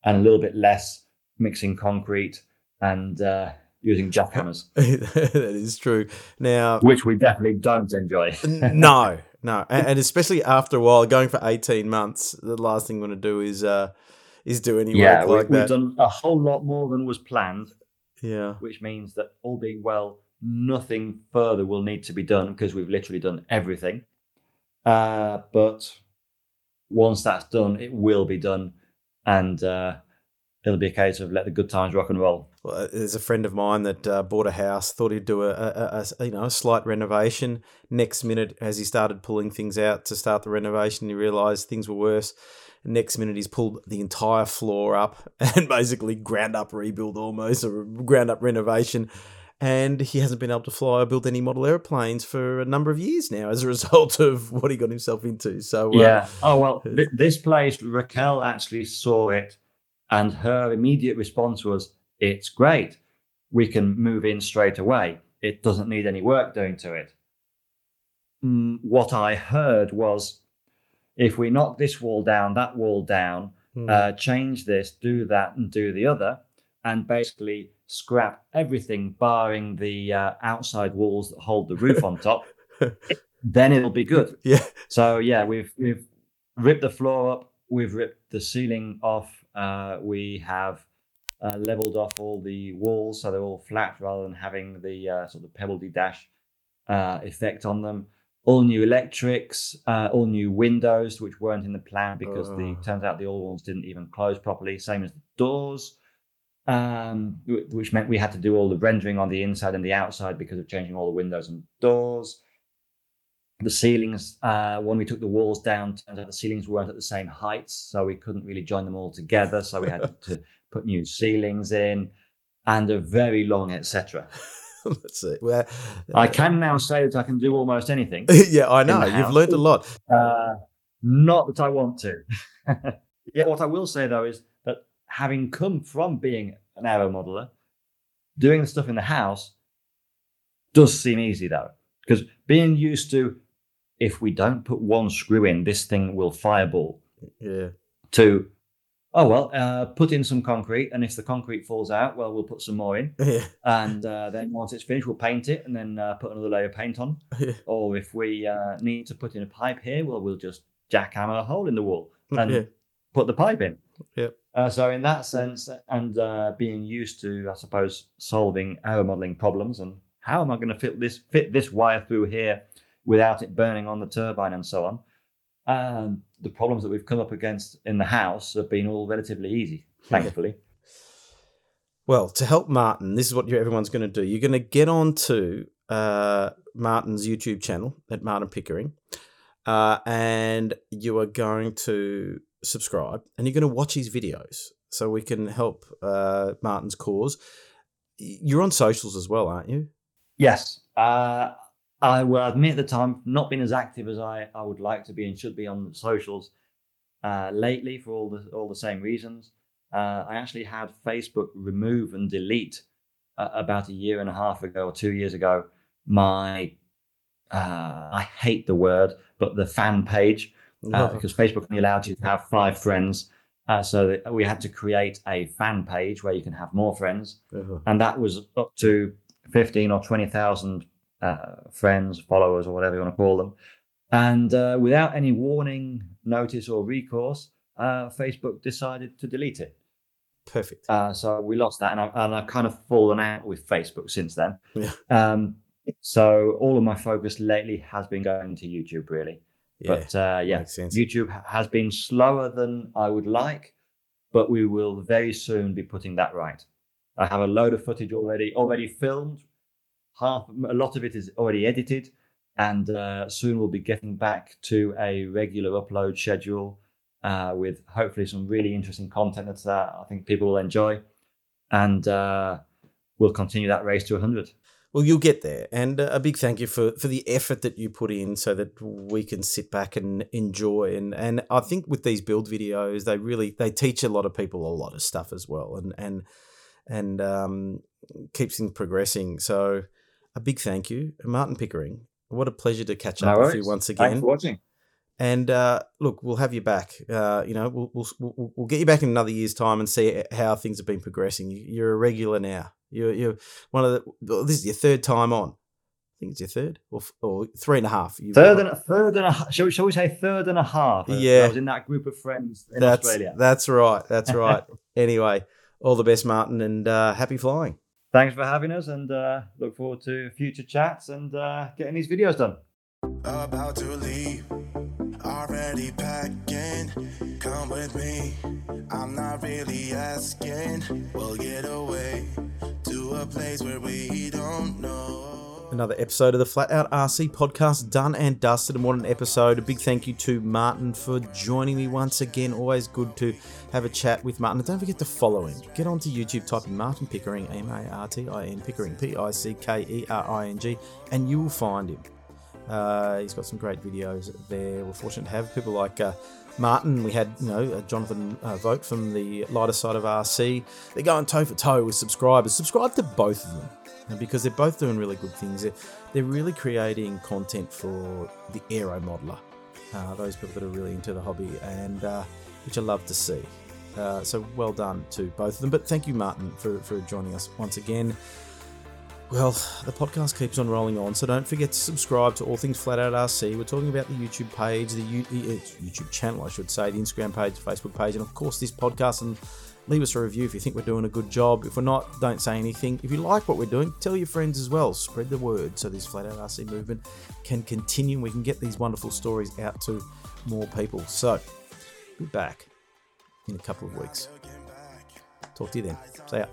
and a little bit less mixing concrete and uh, using jackhammers, that is true. Now, which we definitely don't enjoy. no, no, and, and, especially after a while, going for eighteen months, the last thing we want to do is uh, is do any yeah, work we, like we've that. done a whole lot more than was planned, yeah, which means that all being well, nothing further will need to be done because we've literally done everything. Uh, but once that's done, it will be done, and uh, it'll be a case of let the good times rock and roll. Well, uh, there's a friend of mine that uh, bought a house, thought he'd do a, a, a, you know a slight renovation. Next minute, as he started pulling things out to start the renovation, he realised things were worse. Next minute, he's pulled the entire floor up and basically ground up rebuild almost, or ground up renovation. And he hasn't been able to fly or build any model airplanes for a number of years now as a result of what he got himself into. So, uh, yeah. Oh, well, th- this place, Raquel actually saw it, and her immediate response was, It's great. We can move in straight away. It doesn't need any work doing to it. Mm, what I heard was, if we knock this wall down, that wall down, hmm. uh, change this, do that, and do the other, and basically scrap everything barring the uh, outside walls that hold the roof on top, then it'll be good. yeah. So yeah, we've we've ripped the floor up, we've ripped the ceiling off, we have uh, leveled off all the walls so they're all flat rather than having the uh, sort of pebbledy dash uh, effect on them. All new electrics, uh, all new windows which weren't in the plan because the Oh. turns out the old ones didn't even close properly. Same as the doors um, which meant we had to do all the rendering on the inside and the outside because of changing all the windows and doors. The ceilings, uh, when we took the walls down, turns out the ceilings weren't at the same heights, so we couldn't really join them all together. So we had to put new ceilings in, and a very long etc. Let's see. Well, I can now say that I can do almost anything. yeah, I know. You've learned a lot. Uh, not that I want to. yeah, what I will say though is that having come from being an aero modeler, doing the stuff in the house does seem easy though, because being used to if we don't put one screw in, this thing will fireball. Yeah. To oh well, uh, put in some concrete, and if the concrete falls out, well, we'll put some more in, Yeah. and uh, then once it's finished, we'll paint it, and then uh, put another layer of paint on Yeah. or if we uh, need to put in a pipe here, well, we'll just jackhammer a hole in the wall and Yeah. put the pipe in. Yep. Uh, so in that sense, and uh, being used to, I suppose, solving aero modeling problems and how am I going to fit this fit this wire through here without it burning on the turbine and so on. Um, the problems that we've come up against in the house have been all relatively easy, thankfully. Well, to help Martin, this is what everyone's going to do. You're going to get on to uh, Martin's YouTube channel at Martin Pickering, uh, and you are going to subscribe and you're going to watch his videos so we can help uh, Martin's cause. You're on socials as well, aren't you? Yes. Uh, I will admit that I'm not been as active as I, I would like to be and should be on socials uh, lately for all the all the same reasons. Uh, I actually had Facebook remove and delete uh, about a year and a half ago or two years ago my uh, I hate the word, but the fan page uh, because Facebook only allowed you to have five friends. Uh, so that we had to create a fan page where you can have more friends Uh-huh. and that was up to 15 or 20,000 uh, friends, followers, or whatever you want to call them. And uh, without any warning, notice, or recourse, uh, Facebook decided to delete it. Perfect. Uh, so we lost that, and, I, and I've kind of fallen out with Facebook since then. Yeah. Um, so all of my focus lately has been going to YouTube, really. Yeah, But uh, yeah. YouTube has been slower than I would like, but we will very soon be putting that right. I have a load of footage already already filmed. Half a lot of it is already edited, and uh, soon we'll be getting back to a regular upload schedule uh, with hopefully some really interesting content that uh, I think people will enjoy, and uh, we'll continue that race to 100. Well, you'll get there, and a big thank you for, for the effort that you put in, so that we can sit back and enjoy. and And I think with these build videos, they really they teach a lot of people a lot of stuff as well, and and and um, keeps things progressing. So, a big thank you, Martin Pickering. What a pleasure to catch up No with you once again. Thanks for watching. And uh, look, we'll have you back. Uh, you know, we'll, we'll we'll we'll get you back in another year's time and see how things have been progressing. You- You're a regular now. You're you're one of the. well, This is your third time on. I think it's your third or or three and a half. You- Third and a third and a. Shall, we- shall we say third and a half? Uh, Yeah. I was in that group of friends in that's Australia. that's right. That's right. anyway, all the best, Martin, and uh, happy flying. Thanks for having us, and uh, look forward to future chats and uh, getting these videos done. About to leave, already packing. Come with me, I'm not really asking. We'll get away to a place where we don't know. Another episode of the Flat Out RC podcast done and dusted, and what an episode! A big thank you to Martin for joining me once again. Always good to have a chat with Martin. And don't forget to follow him. Get onto YouTube, type in Martin Pickering, M A R T I N Pickering, P I C K E R I N G, and you will find him. Uh, he's got some great videos there. We're fortunate to have people like uh, Martin. We had, you know, uh, Jonathan uh, Vogt from the lighter side of RC. They're going toe for toe with subscribers. Subscribe to both of them because they're both doing really good things. They're, they're really creating content for the aero modeler, uh, those people that are really into the hobby, and uh, which I love to see. Uh, so well done to both of them. But thank you, Martin, for, for joining us once again. Well, the podcast keeps on rolling on, so don't forget to subscribe to All Things Flat Out RC. We're talking about the YouTube page, the U- uh, YouTube channel, I should say, the Instagram page, Facebook page, and of course this podcast. And leave us a review if you think we're doing a good job. If we're not, don't say anything. If you like what we're doing, tell your friends as well. Spread the word so this Flat Out RC movement can continue. We can get these wonderful stories out to more people. So, be back in a couple of weeks. Talk to you then. See ya.